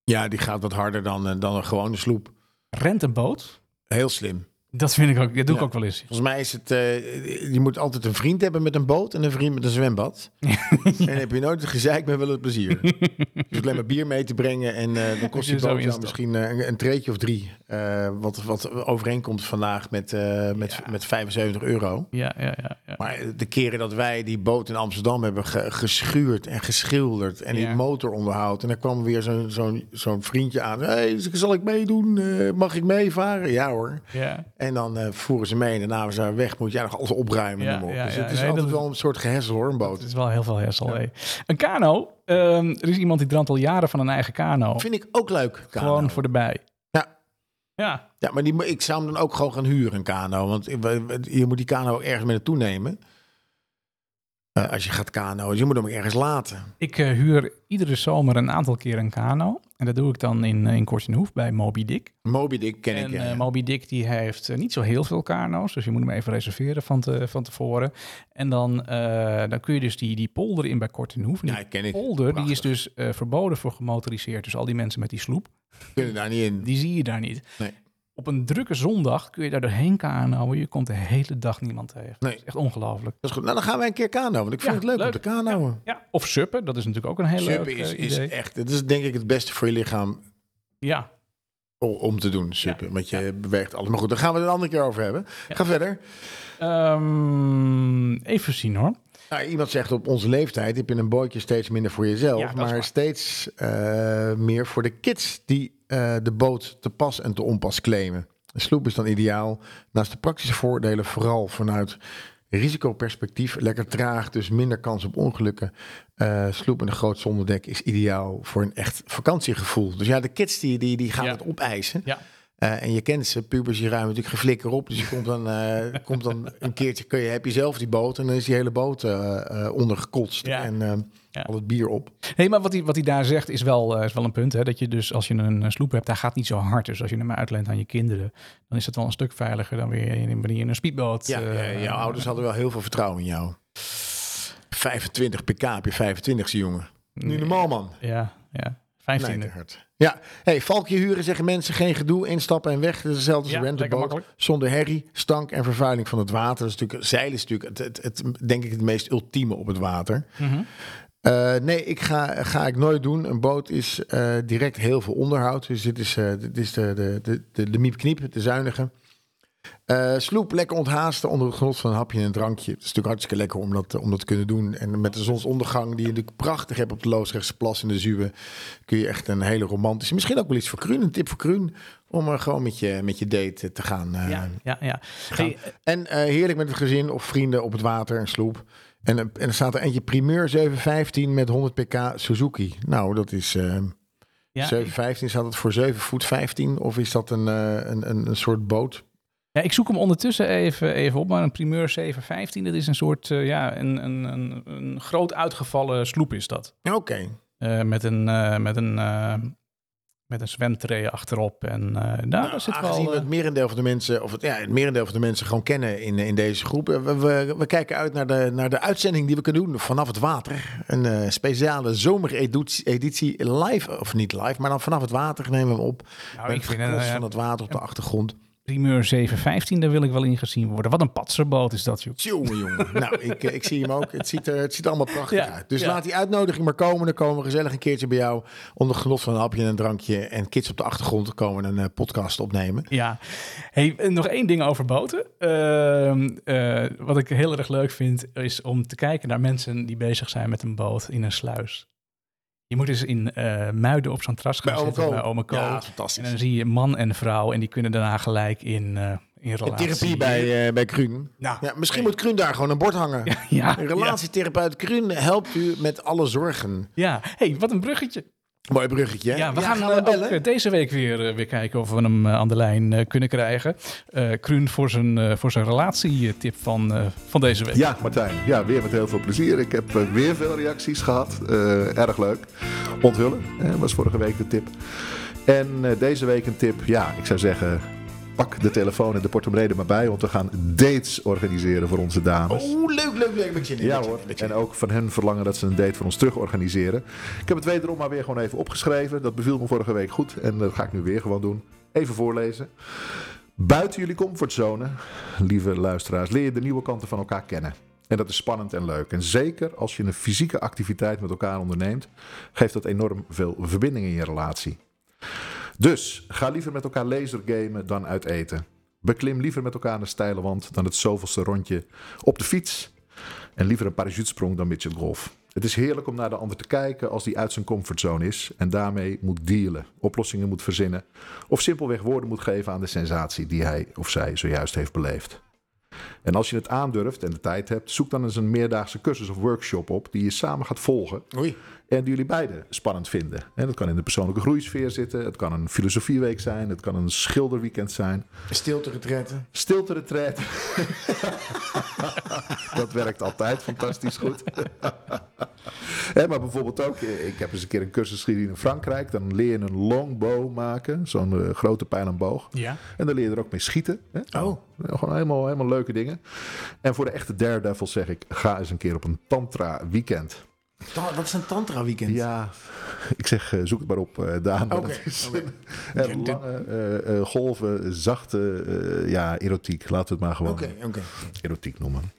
S1: Ja, die gaat wat harder dan, eh, dan een gewone sloep.
S2: Rent een boot,
S1: Heel slim.
S2: Dat vind ik ook. Dat doe ik
S1: Ja.
S2: ook wel eens.
S1: Volgens mij is het, eh, je moet altijd een vriend hebben met een boot en een vriend met een zwembad. En dan heb je nooit het gezeik met wel het plezier. dus alleen maar bier mee te brengen en eh, dan kost
S2: je
S1: boot misschien eh, een, een treetje of drie. wat, wat overeenkomt vandaag met, met,
S2: Ja.
S1: met 75 euro.
S2: Ja, ja, ja. ja.
S1: Maar de keren dat wij die boot in Amsterdam hebben ge- geschuurd en geschilderd en die motor onderhoud. En dan kwam weer zo'n zo'n zo'n vriendje aan. Hey, zal ik meedoen? Mag ik meevaren? Ja hoor.
S2: ja.
S1: En dan eh, voeren ze mee en daarna we zijn weg. Moet jij nog alles opruimen.
S2: Ja,
S1: noem maar op.
S2: ja,
S1: dus het is
S2: Nee,
S1: altijd wel een soort gehessel hoor, een boot.
S2: Het is wel heel veel hassel. hé. Een kano. ehm, er is iemand die draamt al jaren van een eigen kano.
S1: Vind ik ook leuk. kano.
S2: Gewoon voor de bij.
S1: Ja.
S2: Ja.
S1: Ja, maar die, ik zou hem dan ook gewoon gaan huren, een kano. Want je moet die kano ook ergens mee naartoe nemen. Eh, als je gaat kano, dus je moet hem ook ergens laten.
S2: Ik eh, huur iedere zomer een aantal keer een kano. En dat doe ik dan in, eh, in Kortenhoef bij Moby Dick.
S1: Moby Dick ken
S2: en
S1: ik. ja,
S2: eh,
S1: ja.
S2: Moby Dick die heeft eh, niet zo heel veel kano's. Dus je moet hem even reserveren van, te, van tevoren. En dan, dan kun je dus die, die polder in bij Kortenhoef. En
S1: ja,
S2: die
S1: ken ik.
S2: polder die is dus verboden voor gemotoriseerd. Dus al die mensen met die sloep,
S1: Kunnen daar niet in.
S2: die zie je daar niet.
S1: Nee.
S2: Op een drukke zondag kun je daar doorheen kanoën. Je komt de hele dag niemand tegen.
S1: Nee.
S2: Dat is echt ongelooflijk.
S1: Dat is goed. Nou, dan gaan wij een keer kano. Want ik vind
S2: Ja,
S1: het leuk, om te kanoën.
S2: Ja, of suppen, dat is natuurlijk ook een heel
S1: Suppen
S2: leuk
S1: is,
S2: eh,
S1: is
S2: idee.
S1: echt, dat is denk ik het beste voor je lichaam
S2: Ja,
S1: om te doen, suppen. Want je beweegt alles. Maar goed, daar gaan we het een andere keer over hebben. Ga verder.
S2: Ehm, even zien hoor.
S1: Nou, iemand zegt op onze leeftijd heb je een bootje steeds minder voor jezelf,
S2: Ja,
S1: maar steeds eh, meer voor de kids die eh, de boot te pas en te onpas claimen. Een sloep is dan ideaal. Naast de praktische voordelen vooral vanuit risicoperspectief. Lekker traag, dus minder kans op ongelukken. Eh, sloep met een groot zonderdek is ideaal voor een echt vakantiegevoel. Dus ja, de kids die, die, die gaan
S2: Ja.
S1: het opeisen.
S2: Ja.
S1: Eh, en je kent ze, pubers, die ruimen natuurlijk geflikker op. Dus je komt dan, eh, komt dan een keertje, kun je, heb je zelf die boot en dan is die hele boot eh, eh, ondergekotst
S2: Ja.
S1: en
S2: Ja.
S1: al het bier op.
S2: Nee, maar wat hij, wat hij daar zegt is wel, eh, is wel een punt. Hè? Dat je dus als je een sloep hebt, daar gaat niet zo hard. Dus als je hem uitleent aan je kinderen, dan is het wel een stuk veiliger dan weer in, wanneer je in een speedboot.
S1: Ja, jouw ouders hadden wel heel veel vertrouwen in jou. 25 pk op je 25ste jongen. Nu normaal man.
S2: Ja, ja. 15.
S1: Nee, te hard. Ja, hey, valkje huren zeggen mensen geen gedoe, instappen en weg. Dat is hetzelfde als
S2: Ja, makkelijk.
S1: Zonder herrie, stank en vervuiling van het water. Dat is natuurlijk, zeilen is natuurlijk het, het, het, denk ik het meest ultieme op het water.
S2: Mhm.
S1: Eh, nee, ik ga, ga ik nooit doen. Een boot is eh, direct heel veel onderhoud. Dus dit is, eh, dit is de, de, de, de, de miep-kniep, de zuinige. Eh, sloep, lekker onthaasten onder het genot van een hapje en een drankje. Het is natuurlijk hartstikke lekker om dat, om dat te kunnen doen. En met de zonsondergang, die je natuurlijk prachtig hebt op de Loosrechtse Plas in de Zuwe, kun je echt een hele romantische, misschien ook wel iets voor Kruun, een tip voor Kruun, om er gewoon met je, met je date te gaan. eh,
S2: Ja, ja, ja. Hey,
S1: en eh, heerlijk met het gezin of vrienden op het water en sloep. En, eh, en er staat er eentje primeur 715 met 100 pk Suzuki. Nou, dat is eh
S2: ja,
S1: 715. Staat het voor 7 voet 15? Of is dat een, eh, een, een, een soort boot?
S2: Ja, ik zoek hem ondertussen even, even op, maar een primeur 715, dat is een soort, eh, ja, een, een, een, een groot uitgevallen sloep is dat.
S1: Oké.
S2: Eh, met een, eh, met een, met een zwemtray achterop en eh nou, daar zit wel...
S1: we het merendeel van de mensen, of het, ja, het merendeel van de mensen gewoon kennen in, in deze groep. We, we, we kijken uit naar de, naar de uitzending die we kunnen doen vanaf het water. Een speciale zomereditie editie live, of niet live, maar dan vanaf het water nemen we hem op.
S2: nou,
S1: met
S2: ik vind
S1: het van het water op de achtergrond.
S2: Primeur 715, daar wil ik wel in gezien worden. Wat een patserboot is dat, joh.
S1: Jongen, jongen. nou, ik, eh, ik zie hem ook. Het ziet er, het ziet er allemaal prachtig
S2: Ja,
S1: uit. Dus
S2: ja.
S1: laat die uitnodiging maar komen. Dan komen we gezellig een keertje bij jou onder genot van een hapje en een drankje. En kids op de achtergrond komen een eh, podcast opnemen.
S2: Ja, hey, nog één ding over boten. Ehm, eh, wat ik heel erg leuk vind, is om te kijken naar mensen die bezig zijn met een boot in een sluis. Je moet eens in eh, Muiden op zo'n terras gaan
S1: Bij
S2: zitten bij Ome Ko.
S1: Ja,
S2: en
S1: fantastisch.
S2: dan zie je man en vrouw en die kunnen daarna gelijk in, eh in relatie.
S1: therapie bij, eh bij Kruun.
S2: Nou,
S1: Ja, misschien moet Kruun daar gewoon een bord hangen.
S2: ja,
S1: Een relatietherapeut Kruun helpt u met alle zorgen.
S2: Ja, hey, wat een bruggetje.
S1: Mooi bruggetje. hè?
S2: Ja, we gaan,
S1: we
S2: eh, ook,
S1: bellen.
S2: eh, deze week weer, eh, weer kijken of we hem aan de lijn kunnen krijgen. Eh Kruun voor zijn, eh, voor zijn relatietip van, eh, van deze week.
S3: Ja, Martijn. Ja, weer met heel veel plezier. Ik heb weer veel reacties gehad. Eh, erg leuk. Onthullen was vorige week de tip. En eh, deze week een tip. Ja, ik zou zeggen, pak de telefoon en de portemonnee er maar bij. Want we gaan dates organiseren voor onze dames.
S1: Oeh, leuk, leuk, leuk. Met je
S3: Ja hoor, en ook van hen verlangen dat ze een date van ons terug organiseren. Ik heb het wederom maar weer gewoon even opgeschreven. Dat beviel me vorige week goed en dat ga ik nu weer gewoon doen. Even voorlezen. Buiten jullie comfortzone, lieve luisteraars, leer je de nieuwe kanten van elkaar kennen. En dat is spannend en leuk. En zeker als je een fysieke activiteit met elkaar onderneemt, geeft dat enorm veel verbinding in je relatie. Dus ga liever met elkaar lasergamen dan uit eten. Beklim liever met elkaar een steile wand dan het zoveelste rondje op de fiets. En liever een parachutesprong dan midgetgolf. Het is heerlijk om naar de ander te kijken als die uit zijn comfortzone is en daarmee moet dealen, oplossingen moet verzinnen of simpelweg woorden moet geven aan de sensatie die hij of zij zojuist heeft beleefd. En als je het aandurft en de tijd hebt, zoek dan eens een meerdaagse cursus of workshop op die je samen gaat volgen
S1: Oei.
S3: En die jullie beiden spannend vinden. En dat kan in de persoonlijke groeisfeer zitten, het kan een filosofieweek zijn, het kan een schilderweekend zijn.
S1: Stilte retretten.
S3: Stilte retreat. dat werkt altijd fantastisch goed. Maar bijvoorbeeld ook, ik heb eens een keer een cursus gedaan in Frankrijk. Dan leer je een longbow maken, zo'n eh, grote pijl en boog.
S2: Ja.
S3: En dan leer je er ook mee schieten. Hè?
S1: Oh.
S3: Gewoon helemaal, helemaal leuke dingen. En voor de echte daredevils zeg ik, ga eens een keer op een tantra weekend.
S1: Ta- Wat is een tantra weekend?
S3: Ja, ik zeg, eh, zoek het maar op, eh Daan.
S1: Oké,
S3: dat is, eh, lange golven, zachte, ja, erotiek. Laten we het maar gewoon erotiek noemen.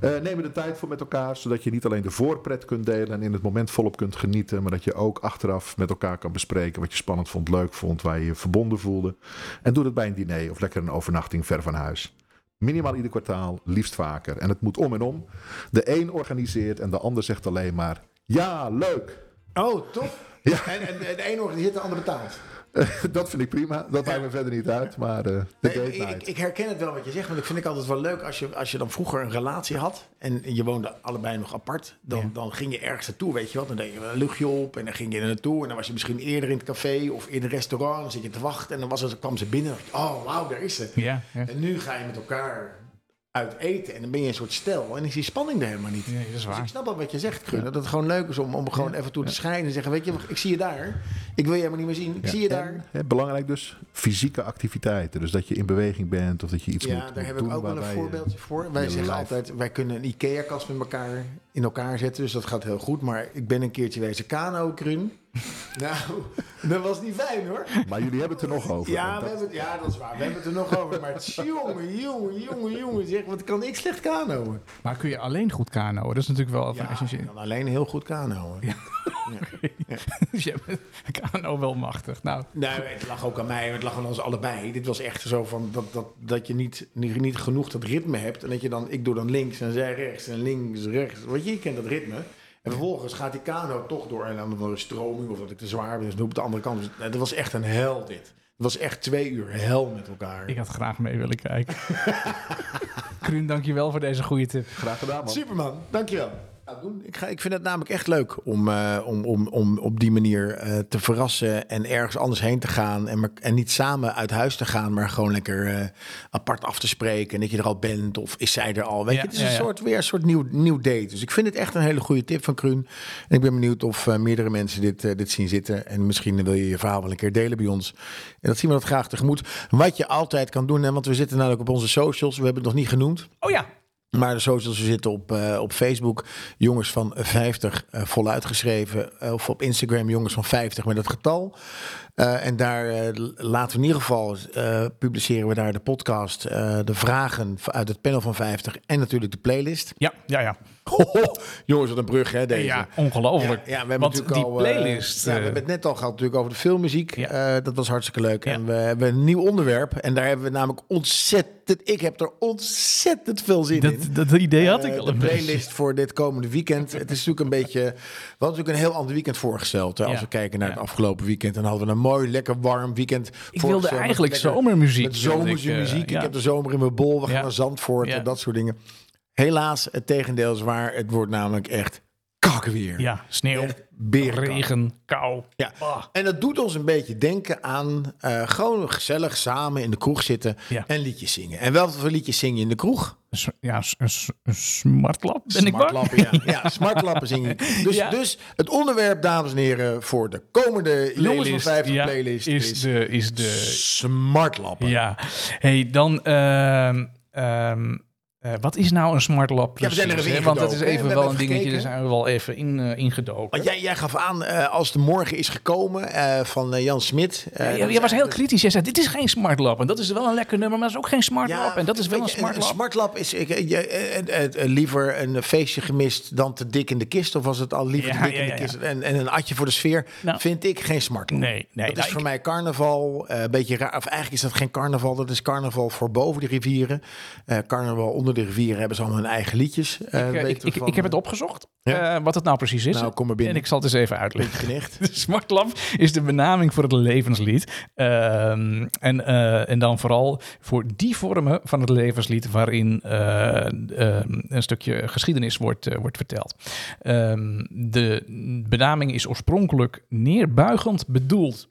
S3: Eh, neem er de tijd voor met elkaar, zodat je niet alleen de voorpret kunt delen en in het moment volop kunt genieten, maar dat je ook achteraf met elkaar kan bespreken wat je spannend vond, leuk vond, waar je je verbonden voelde. En doe dat bij een diner of lekker een overnachting ver van huis. Minimaal ieder kwartaal, liefst vaker. En het moet om en om. De een organiseert en de ander zegt alleen maar: Ja, leuk.
S1: Oh, tof.
S3: Ja.
S1: En, en de ene organiseert, de ander betaalt.
S3: dat vind ik prima. Dat maakt me verder niet uit. Maar eh
S1: Nee,
S3: date
S1: ik, ik, herken het wel wat je zegt, want ik vind ik altijd wel leuk als je, als je dan vroeger een relatie had en je woonde allebei nog apart. Dan,
S2: Ja.
S1: dan ging je ergens naartoe, weet je wat. Dan deed je wel een luchtje op en dan ging je er naartoe. En dan was je misschien eerder in het café of in een restaurant. Dan zit je te wachten en dan was het, kwam ze binnen. En dan dacht je, oh, wauw, daar is ze.
S2: Ja, ja.
S1: En nu ga je met elkaar uit eten en dan ben je een soort stel. En is die spanning er helemaal niet.
S2: Nee, dat is
S1: Dus
S2: waar.
S1: ik snap wel wat je zegt, Gun. Dat het gewoon leuk is om, om gewoon even toe te schijnen en zeggen... weet je, ik zie je daar. Ik wil je helemaal niet meer zien. Ik zie je daar.
S3: En, hè, belangrijk dus, fysieke activiteiten. Dus dat je in beweging bent of dat je iets
S1: Ja,
S3: moet,
S1: daar
S3: moet
S1: heb
S3: doen
S1: ik ook wel een
S3: je-
S1: voorbeeldje voor. Wij zeggen altijd, wij kunnen een IKEA-kast met elkaar in elkaar zetten. Dus dat gaat heel goed. Maar ik ben een keertje wezen kano, Krun. nou, dat was niet fijn hoor.
S3: Maar jullie hebben het er nog over.
S1: Ja,
S3: want
S1: we
S3: dat-
S1: hebben, het- ja, dat is waar. We hebben het er nog over. Maar jongen, jongen, jongen, jongen. Zeg, wat kan ik slecht kanoën?
S2: Maar kun je alleen goed kanoën? Dat is natuurlijk wel van
S1: Ja,
S2: essentieel.
S1: ik kan alleen heel goed kanoën.
S2: Dus je bent kano wel machtig. Nou,
S1: Nee, het lag ook aan mij, het lag aan ons allebei. Dit was echt zo van dat, dat, dat je niet, niet, niet genoeg dat ritme hebt. En dat je dan, ik doe dan links en zij rechts en links, rechts. Weet je, je kent dat ritme. En vervolgens gaat die kano toch door en dan door een stroming of dat ik te zwaar ben. Dus op de andere kant. Dus, dat was echt een hel dit. Het was echt twee uur hel met elkaar.
S2: ik had graag mee willen kijken. Kruun, dankjewel voor deze goede tip.
S3: Graag gedaan, man.
S1: Superman, dankjewel. Doen. Ik, ga, ik vind het namelijk echt leuk om, eh, om, om, om op die manier eh, te verrassen en ergens anders heen te gaan. En, maar- en niet samen uit huis te gaan, maar gewoon lekker eh, apart af te spreken. En dat je er al bent of is zij er al. Weet
S2: Ja,
S1: je, het is
S2: ja,
S1: een soort, weer een soort nieuw, nieuw date. Dus ik vind het echt een hele goede tip van Kruun. En ik ben benieuwd of meerdere mensen dit, dit zien zitten. En misschien wil je je verhaal wel een keer delen bij ons. En dat zien we dat graag tegemoet. Wat je altijd kan doen, hè, want we zitten namelijk op onze socials. We hebben het nog niet genoemd.
S2: Oh ja,
S1: Maar de socials zitten op, eh, op Facebook, jongens van 50 eh, voluit geschreven. eh, of op Instagram, jongens van 50 met het getal. En daar laten we in ieder geval, publiceren we daar de podcast, de vragen uit het panel van 50 en natuurlijk de playlist.
S2: ja, ja, ja.
S1: Hoho, jongens, wat een brug hè deze.
S2: Ja, ongelooflijk.
S1: Ja, ja, we hebben
S2: Want
S1: natuurlijk
S2: die
S1: al, eh,
S2: playlist...
S1: ja, we
S2: eh,
S1: hebben het net al gehad natuurlijk over de filmmuziek.
S2: Ja.
S1: Eh, dat was hartstikke leuk. En we hebben een nieuw onderwerp. En daar hebben we namelijk ontzettend... Ik heb er ontzettend veel zin in.
S2: dat, dat idee had ik
S1: Eh,
S2: al een beetje.
S1: playlist voor dit komende weekend. Het is natuurlijk een beetje... We hadden natuurlijk een heel ander weekend voorgesteld. Hè, als we kijken naar het afgelopen weekend. Dan hadden we een mooi, lekker warm weekend.
S2: Ik wilde eigenlijk
S1: lekker-
S2: zomermuziek.
S1: Met
S2: ik, eh.
S1: Ik heb de zomer in mijn bol. We gaan naar Zandvoort en dat soort dingen. Helaas, het tegendeel is waar. Het wordt namelijk echt kakkenweer.
S2: Ja, sneeuw, regen, kou.
S1: Ja.
S2: Ah.
S1: En dat doet ons een beetje denken aan eh, gewoon gezellig samen in de kroeg zitten
S2: Ja.
S1: en liedjes zingen. En welke voor liedjes zing je in de kroeg?
S2: S- Ja, een, smartlap, ben ik bang?
S1: Smartlappen, ja. ja, smartlappen zingen. Dus,
S2: Ja.
S1: dus het onderwerp, dames en heren, voor de komende Jongens van 50
S2: ja,
S1: playlist
S2: is,
S1: is,
S2: de... Is de
S1: smartlappen.
S2: ja, hey, dan... ehm, ehm, Eh, wat is nou een smart lab
S1: Ja, we zijn er even?
S2: Want dat is even?
S1: We
S2: wel een dingetje, daar
S1: gekeken.
S2: zijn we wel even in, eh, ingedoken.
S1: Want jij, jij gaf aan, eh, als de morgen is gekomen van Jan Smit.
S2: Ja, je was heel kritisch. Je zei, dit is geen smart lab. En dat is wel een lekker nummer, maar dat is ook geen smart lab. En dat is wel een smart lab.
S1: Een smart lab is ik, je, liever een feestje gemist dan te dik in de kist. Of was het al liever te dik in de kist? En, en een atje voor de sfeer
S2: Nou.
S1: vind ik geen smart lab.
S2: Nee, nee.
S1: dat
S2: nou,
S1: is voor
S2: ik-
S1: mij carnaval. Een beetje raar. Of eigenlijk is dat geen carnaval. Dat is carnaval voor boven de rivieren. Carnaval onder de rivieren hebben ze allemaal hun eigen liedjes. eh,
S2: Ik, eh,
S1: weten
S2: ik, ik,
S1: van,
S2: ik heb het
S1: eh,
S2: opgezocht,
S1: Ja?
S2: eh, wat het nou precies is.
S1: Nou, kom maar binnen.
S2: En ik zal het eens even uitleggen. De is de benaming voor het levenslied. Ehm, en, eh, en dan vooral voor die vormen van het levenslied waarin eh, een stukje geschiedenis wordt, eh, wordt verteld. Ehm, de benaming is oorspronkelijk neerbuigend bedoeld.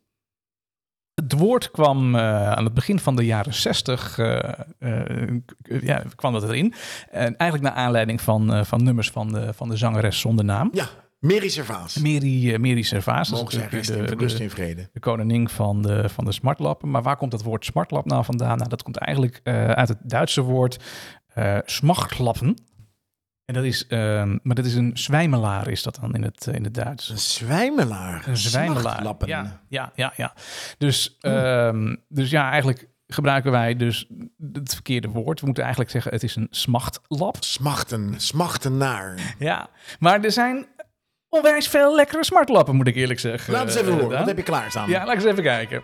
S2: Het woord kwam eh, aan het begin van de jaren 60 eh, eh, k- ja, kwam dat erin. En eigenlijk naar aanleiding van, van nummers van de, van de zangeres zonder naam.
S1: Ja, Mary Servaas.
S2: Mary, Mary Servaas. dat
S1: Mogen zij rust in,
S2: de,
S1: rust
S2: de,
S1: in vrede.
S2: de koningin van de, van de smartlappen. Maar waar komt het woord smartlap nou vandaan? Nou, dat komt eigenlijk uit het Duitse woord eh smachtlappen. En dat is, ehm, maar dat is een zwijmelaar, is dat dan in het, eh, in het Duits.
S1: Een zwijmelaar.
S2: Een zwijmelaar. Ja, ja, ja, ja. Dus, ehm, dus ja, eigenlijk gebruiken wij dus het verkeerde woord. We moeten eigenlijk zeggen, het is een smachtlap.
S1: Smachten, smachten naar.
S2: Ja, maar er zijn onwijs veel lekkere smartlappen, moet ik eerlijk zeggen.
S1: Laat eens even horen,
S2: Daan.
S1: wat heb je klaarstaan?
S2: Ja, laat eens even kijken.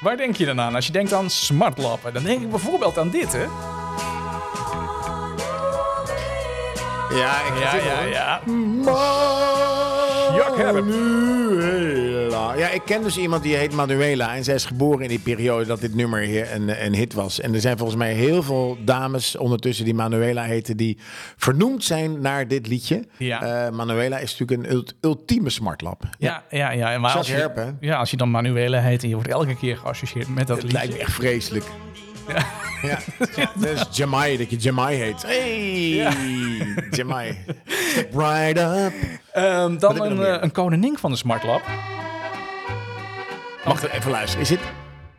S2: Waar denk je dan aan? Als je denkt aan smartlappen, dan denk ik bijvoorbeeld aan dit, hè?
S1: Ja, ik
S2: Ja, ja, ja.
S1: Manuela. Ja, ik ken dus iemand die heet Manuela. En zij is geboren in die periode dat dit nummer hier een, een hit was. En er zijn volgens mij heel veel dames ondertussen die Manuela heten... die vernoemd zijn naar dit liedje.
S2: Ja.
S1: Eh, Manuela is natuurlijk een ult- ultieme smartlap.
S2: Ja, ja, ja. Maar
S1: Zoals
S2: als je,
S1: Herp, hè?
S2: ja, als je dan Manuela heet en je wordt elke keer geassocieerd met dat
S1: Het
S2: liedje.
S1: lijkt me echt vreselijk. Ja. Dat is Jamai, dat je Jamai heet. Hey, Jamai. Step right up.
S2: Ehm, dan
S1: heb je
S2: een,
S1: nog meer?
S2: eh, een koningin van de smartlap.
S1: Wacht even luisteren. Is dit?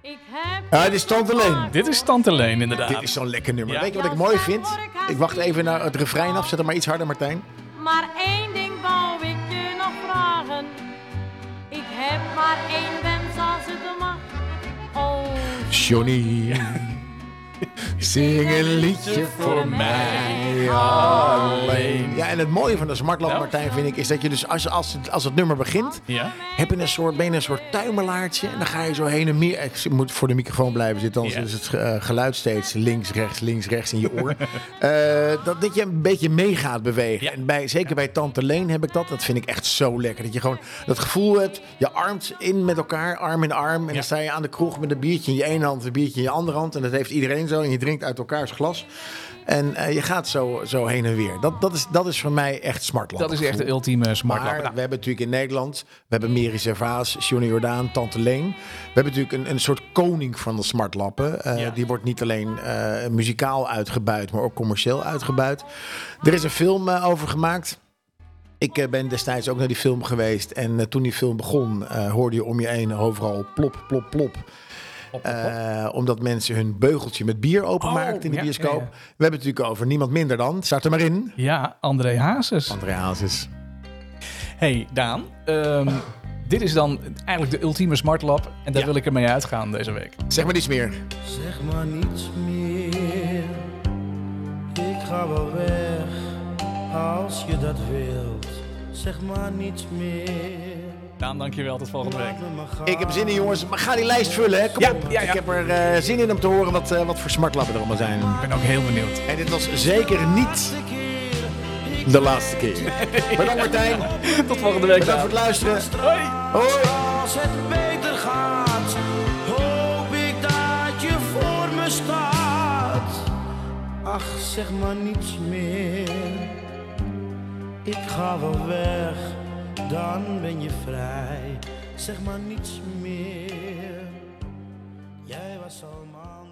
S4: Ik heb
S1: Ja, dit is Tante Leen.
S2: Dit is Tante Leen, inderdaad.
S1: Dit is zo'n lekker nummer.
S2: Ja.
S1: Weet je wat ik mooi vind? Ik wacht even naar het refrein af. Zet hem maar iets harder, Martijn.
S4: maar één ding wou ik je nog vragen. Ik heb maar één wens als het mag. Oh,
S1: Johnny, zing een liedje voor mij alleen. Ja, en het mooie van de Smartlap,
S2: Ja.
S1: Martijn, vind ik, is dat je dus als, als, het, als het nummer begint,
S2: Ja?
S1: heb je een soort, ben je een soort tuimelaartje. En dan ga je zo heen en meer. Ik moet voor de microfoon blijven zitten, anders is het eh, geluid steeds links, rechts, links, rechts in je oor. Eh, dat, dat je een beetje mee gaat bewegen.
S2: Ja.
S1: En bij, zeker bij Tante Leen heb ik dat. Dat vind ik echt zo lekker. Dat je gewoon dat gevoel hebt, je armt in met elkaar, arm in arm. En dan sta je aan de kroeg met een biertje in je ene hand, een biertje in je andere hand. En dat heeft iedereen zo. En je drinkt uit elkaars glas. En eh, je gaat zo, zo heen en weer. Dat, dat, is, dat is voor mij echt smartlap.
S2: Dat is echt de ultieme smartlap.
S1: Maar
S2: Nou,
S1: we hebben natuurlijk in Nederland, we hebben Mary Servaas, Johnny Jordaan, Tante Leen. We hebben natuurlijk een, een soort koning van de smartlappen. Eh,
S2: Ja.
S1: Die wordt niet alleen eh, muzikaal uitgebuit, maar ook commercieel uitgebuit. Er is een film over gemaakt. Ik ben destijds ook naar die film geweest. En toen die film begon, hoorde je om je heen overal plop, plop, plop.
S2: Op, op, op.
S1: Eh, omdat mensen hun beugeltje met bier openmaakten
S2: Oh,
S1: in de
S2: ja,
S1: bioscoop.
S2: ja, ja.
S1: We hebben het natuurlijk over niemand minder dan, start er maar in,
S2: Ja, André Hazes.
S1: André Hazes.
S2: Hey Daan, ehm, dit is dan eigenlijk de ultieme smartlap. En daar
S1: Ja.
S2: wil ik ermee uitgaan deze week.
S1: Zeg maar niets meer.
S5: Zeg maar niets meer. Ik ga wel weg als je dat wilt. Zeg maar niets meer.
S2: Daan, dankjewel. Tot volgende week.
S1: Ik heb zin in, jongens. Maar ga die lijst vullen, hè? Kom
S2: Ja,
S1: op.
S2: ja, ja.
S1: Ik heb er eh, zin in om te horen wat, eh, wat voor smartlappen er allemaal zijn.
S2: Ik ben ook heel benieuwd.
S1: En dit was zeker niet de laatste keer. Bedankt, Martijn.
S2: Tot volgende week.
S1: Bedankt voor het luisteren.
S2: Hoi.
S1: Hoi.
S5: Als het beter gaat, hoop ik dat je voor me staat. Ach, zeg maar niets meer. Ik ga wel weg, dan ben je vrij. Zeg maar niets meer. Jij was al mijn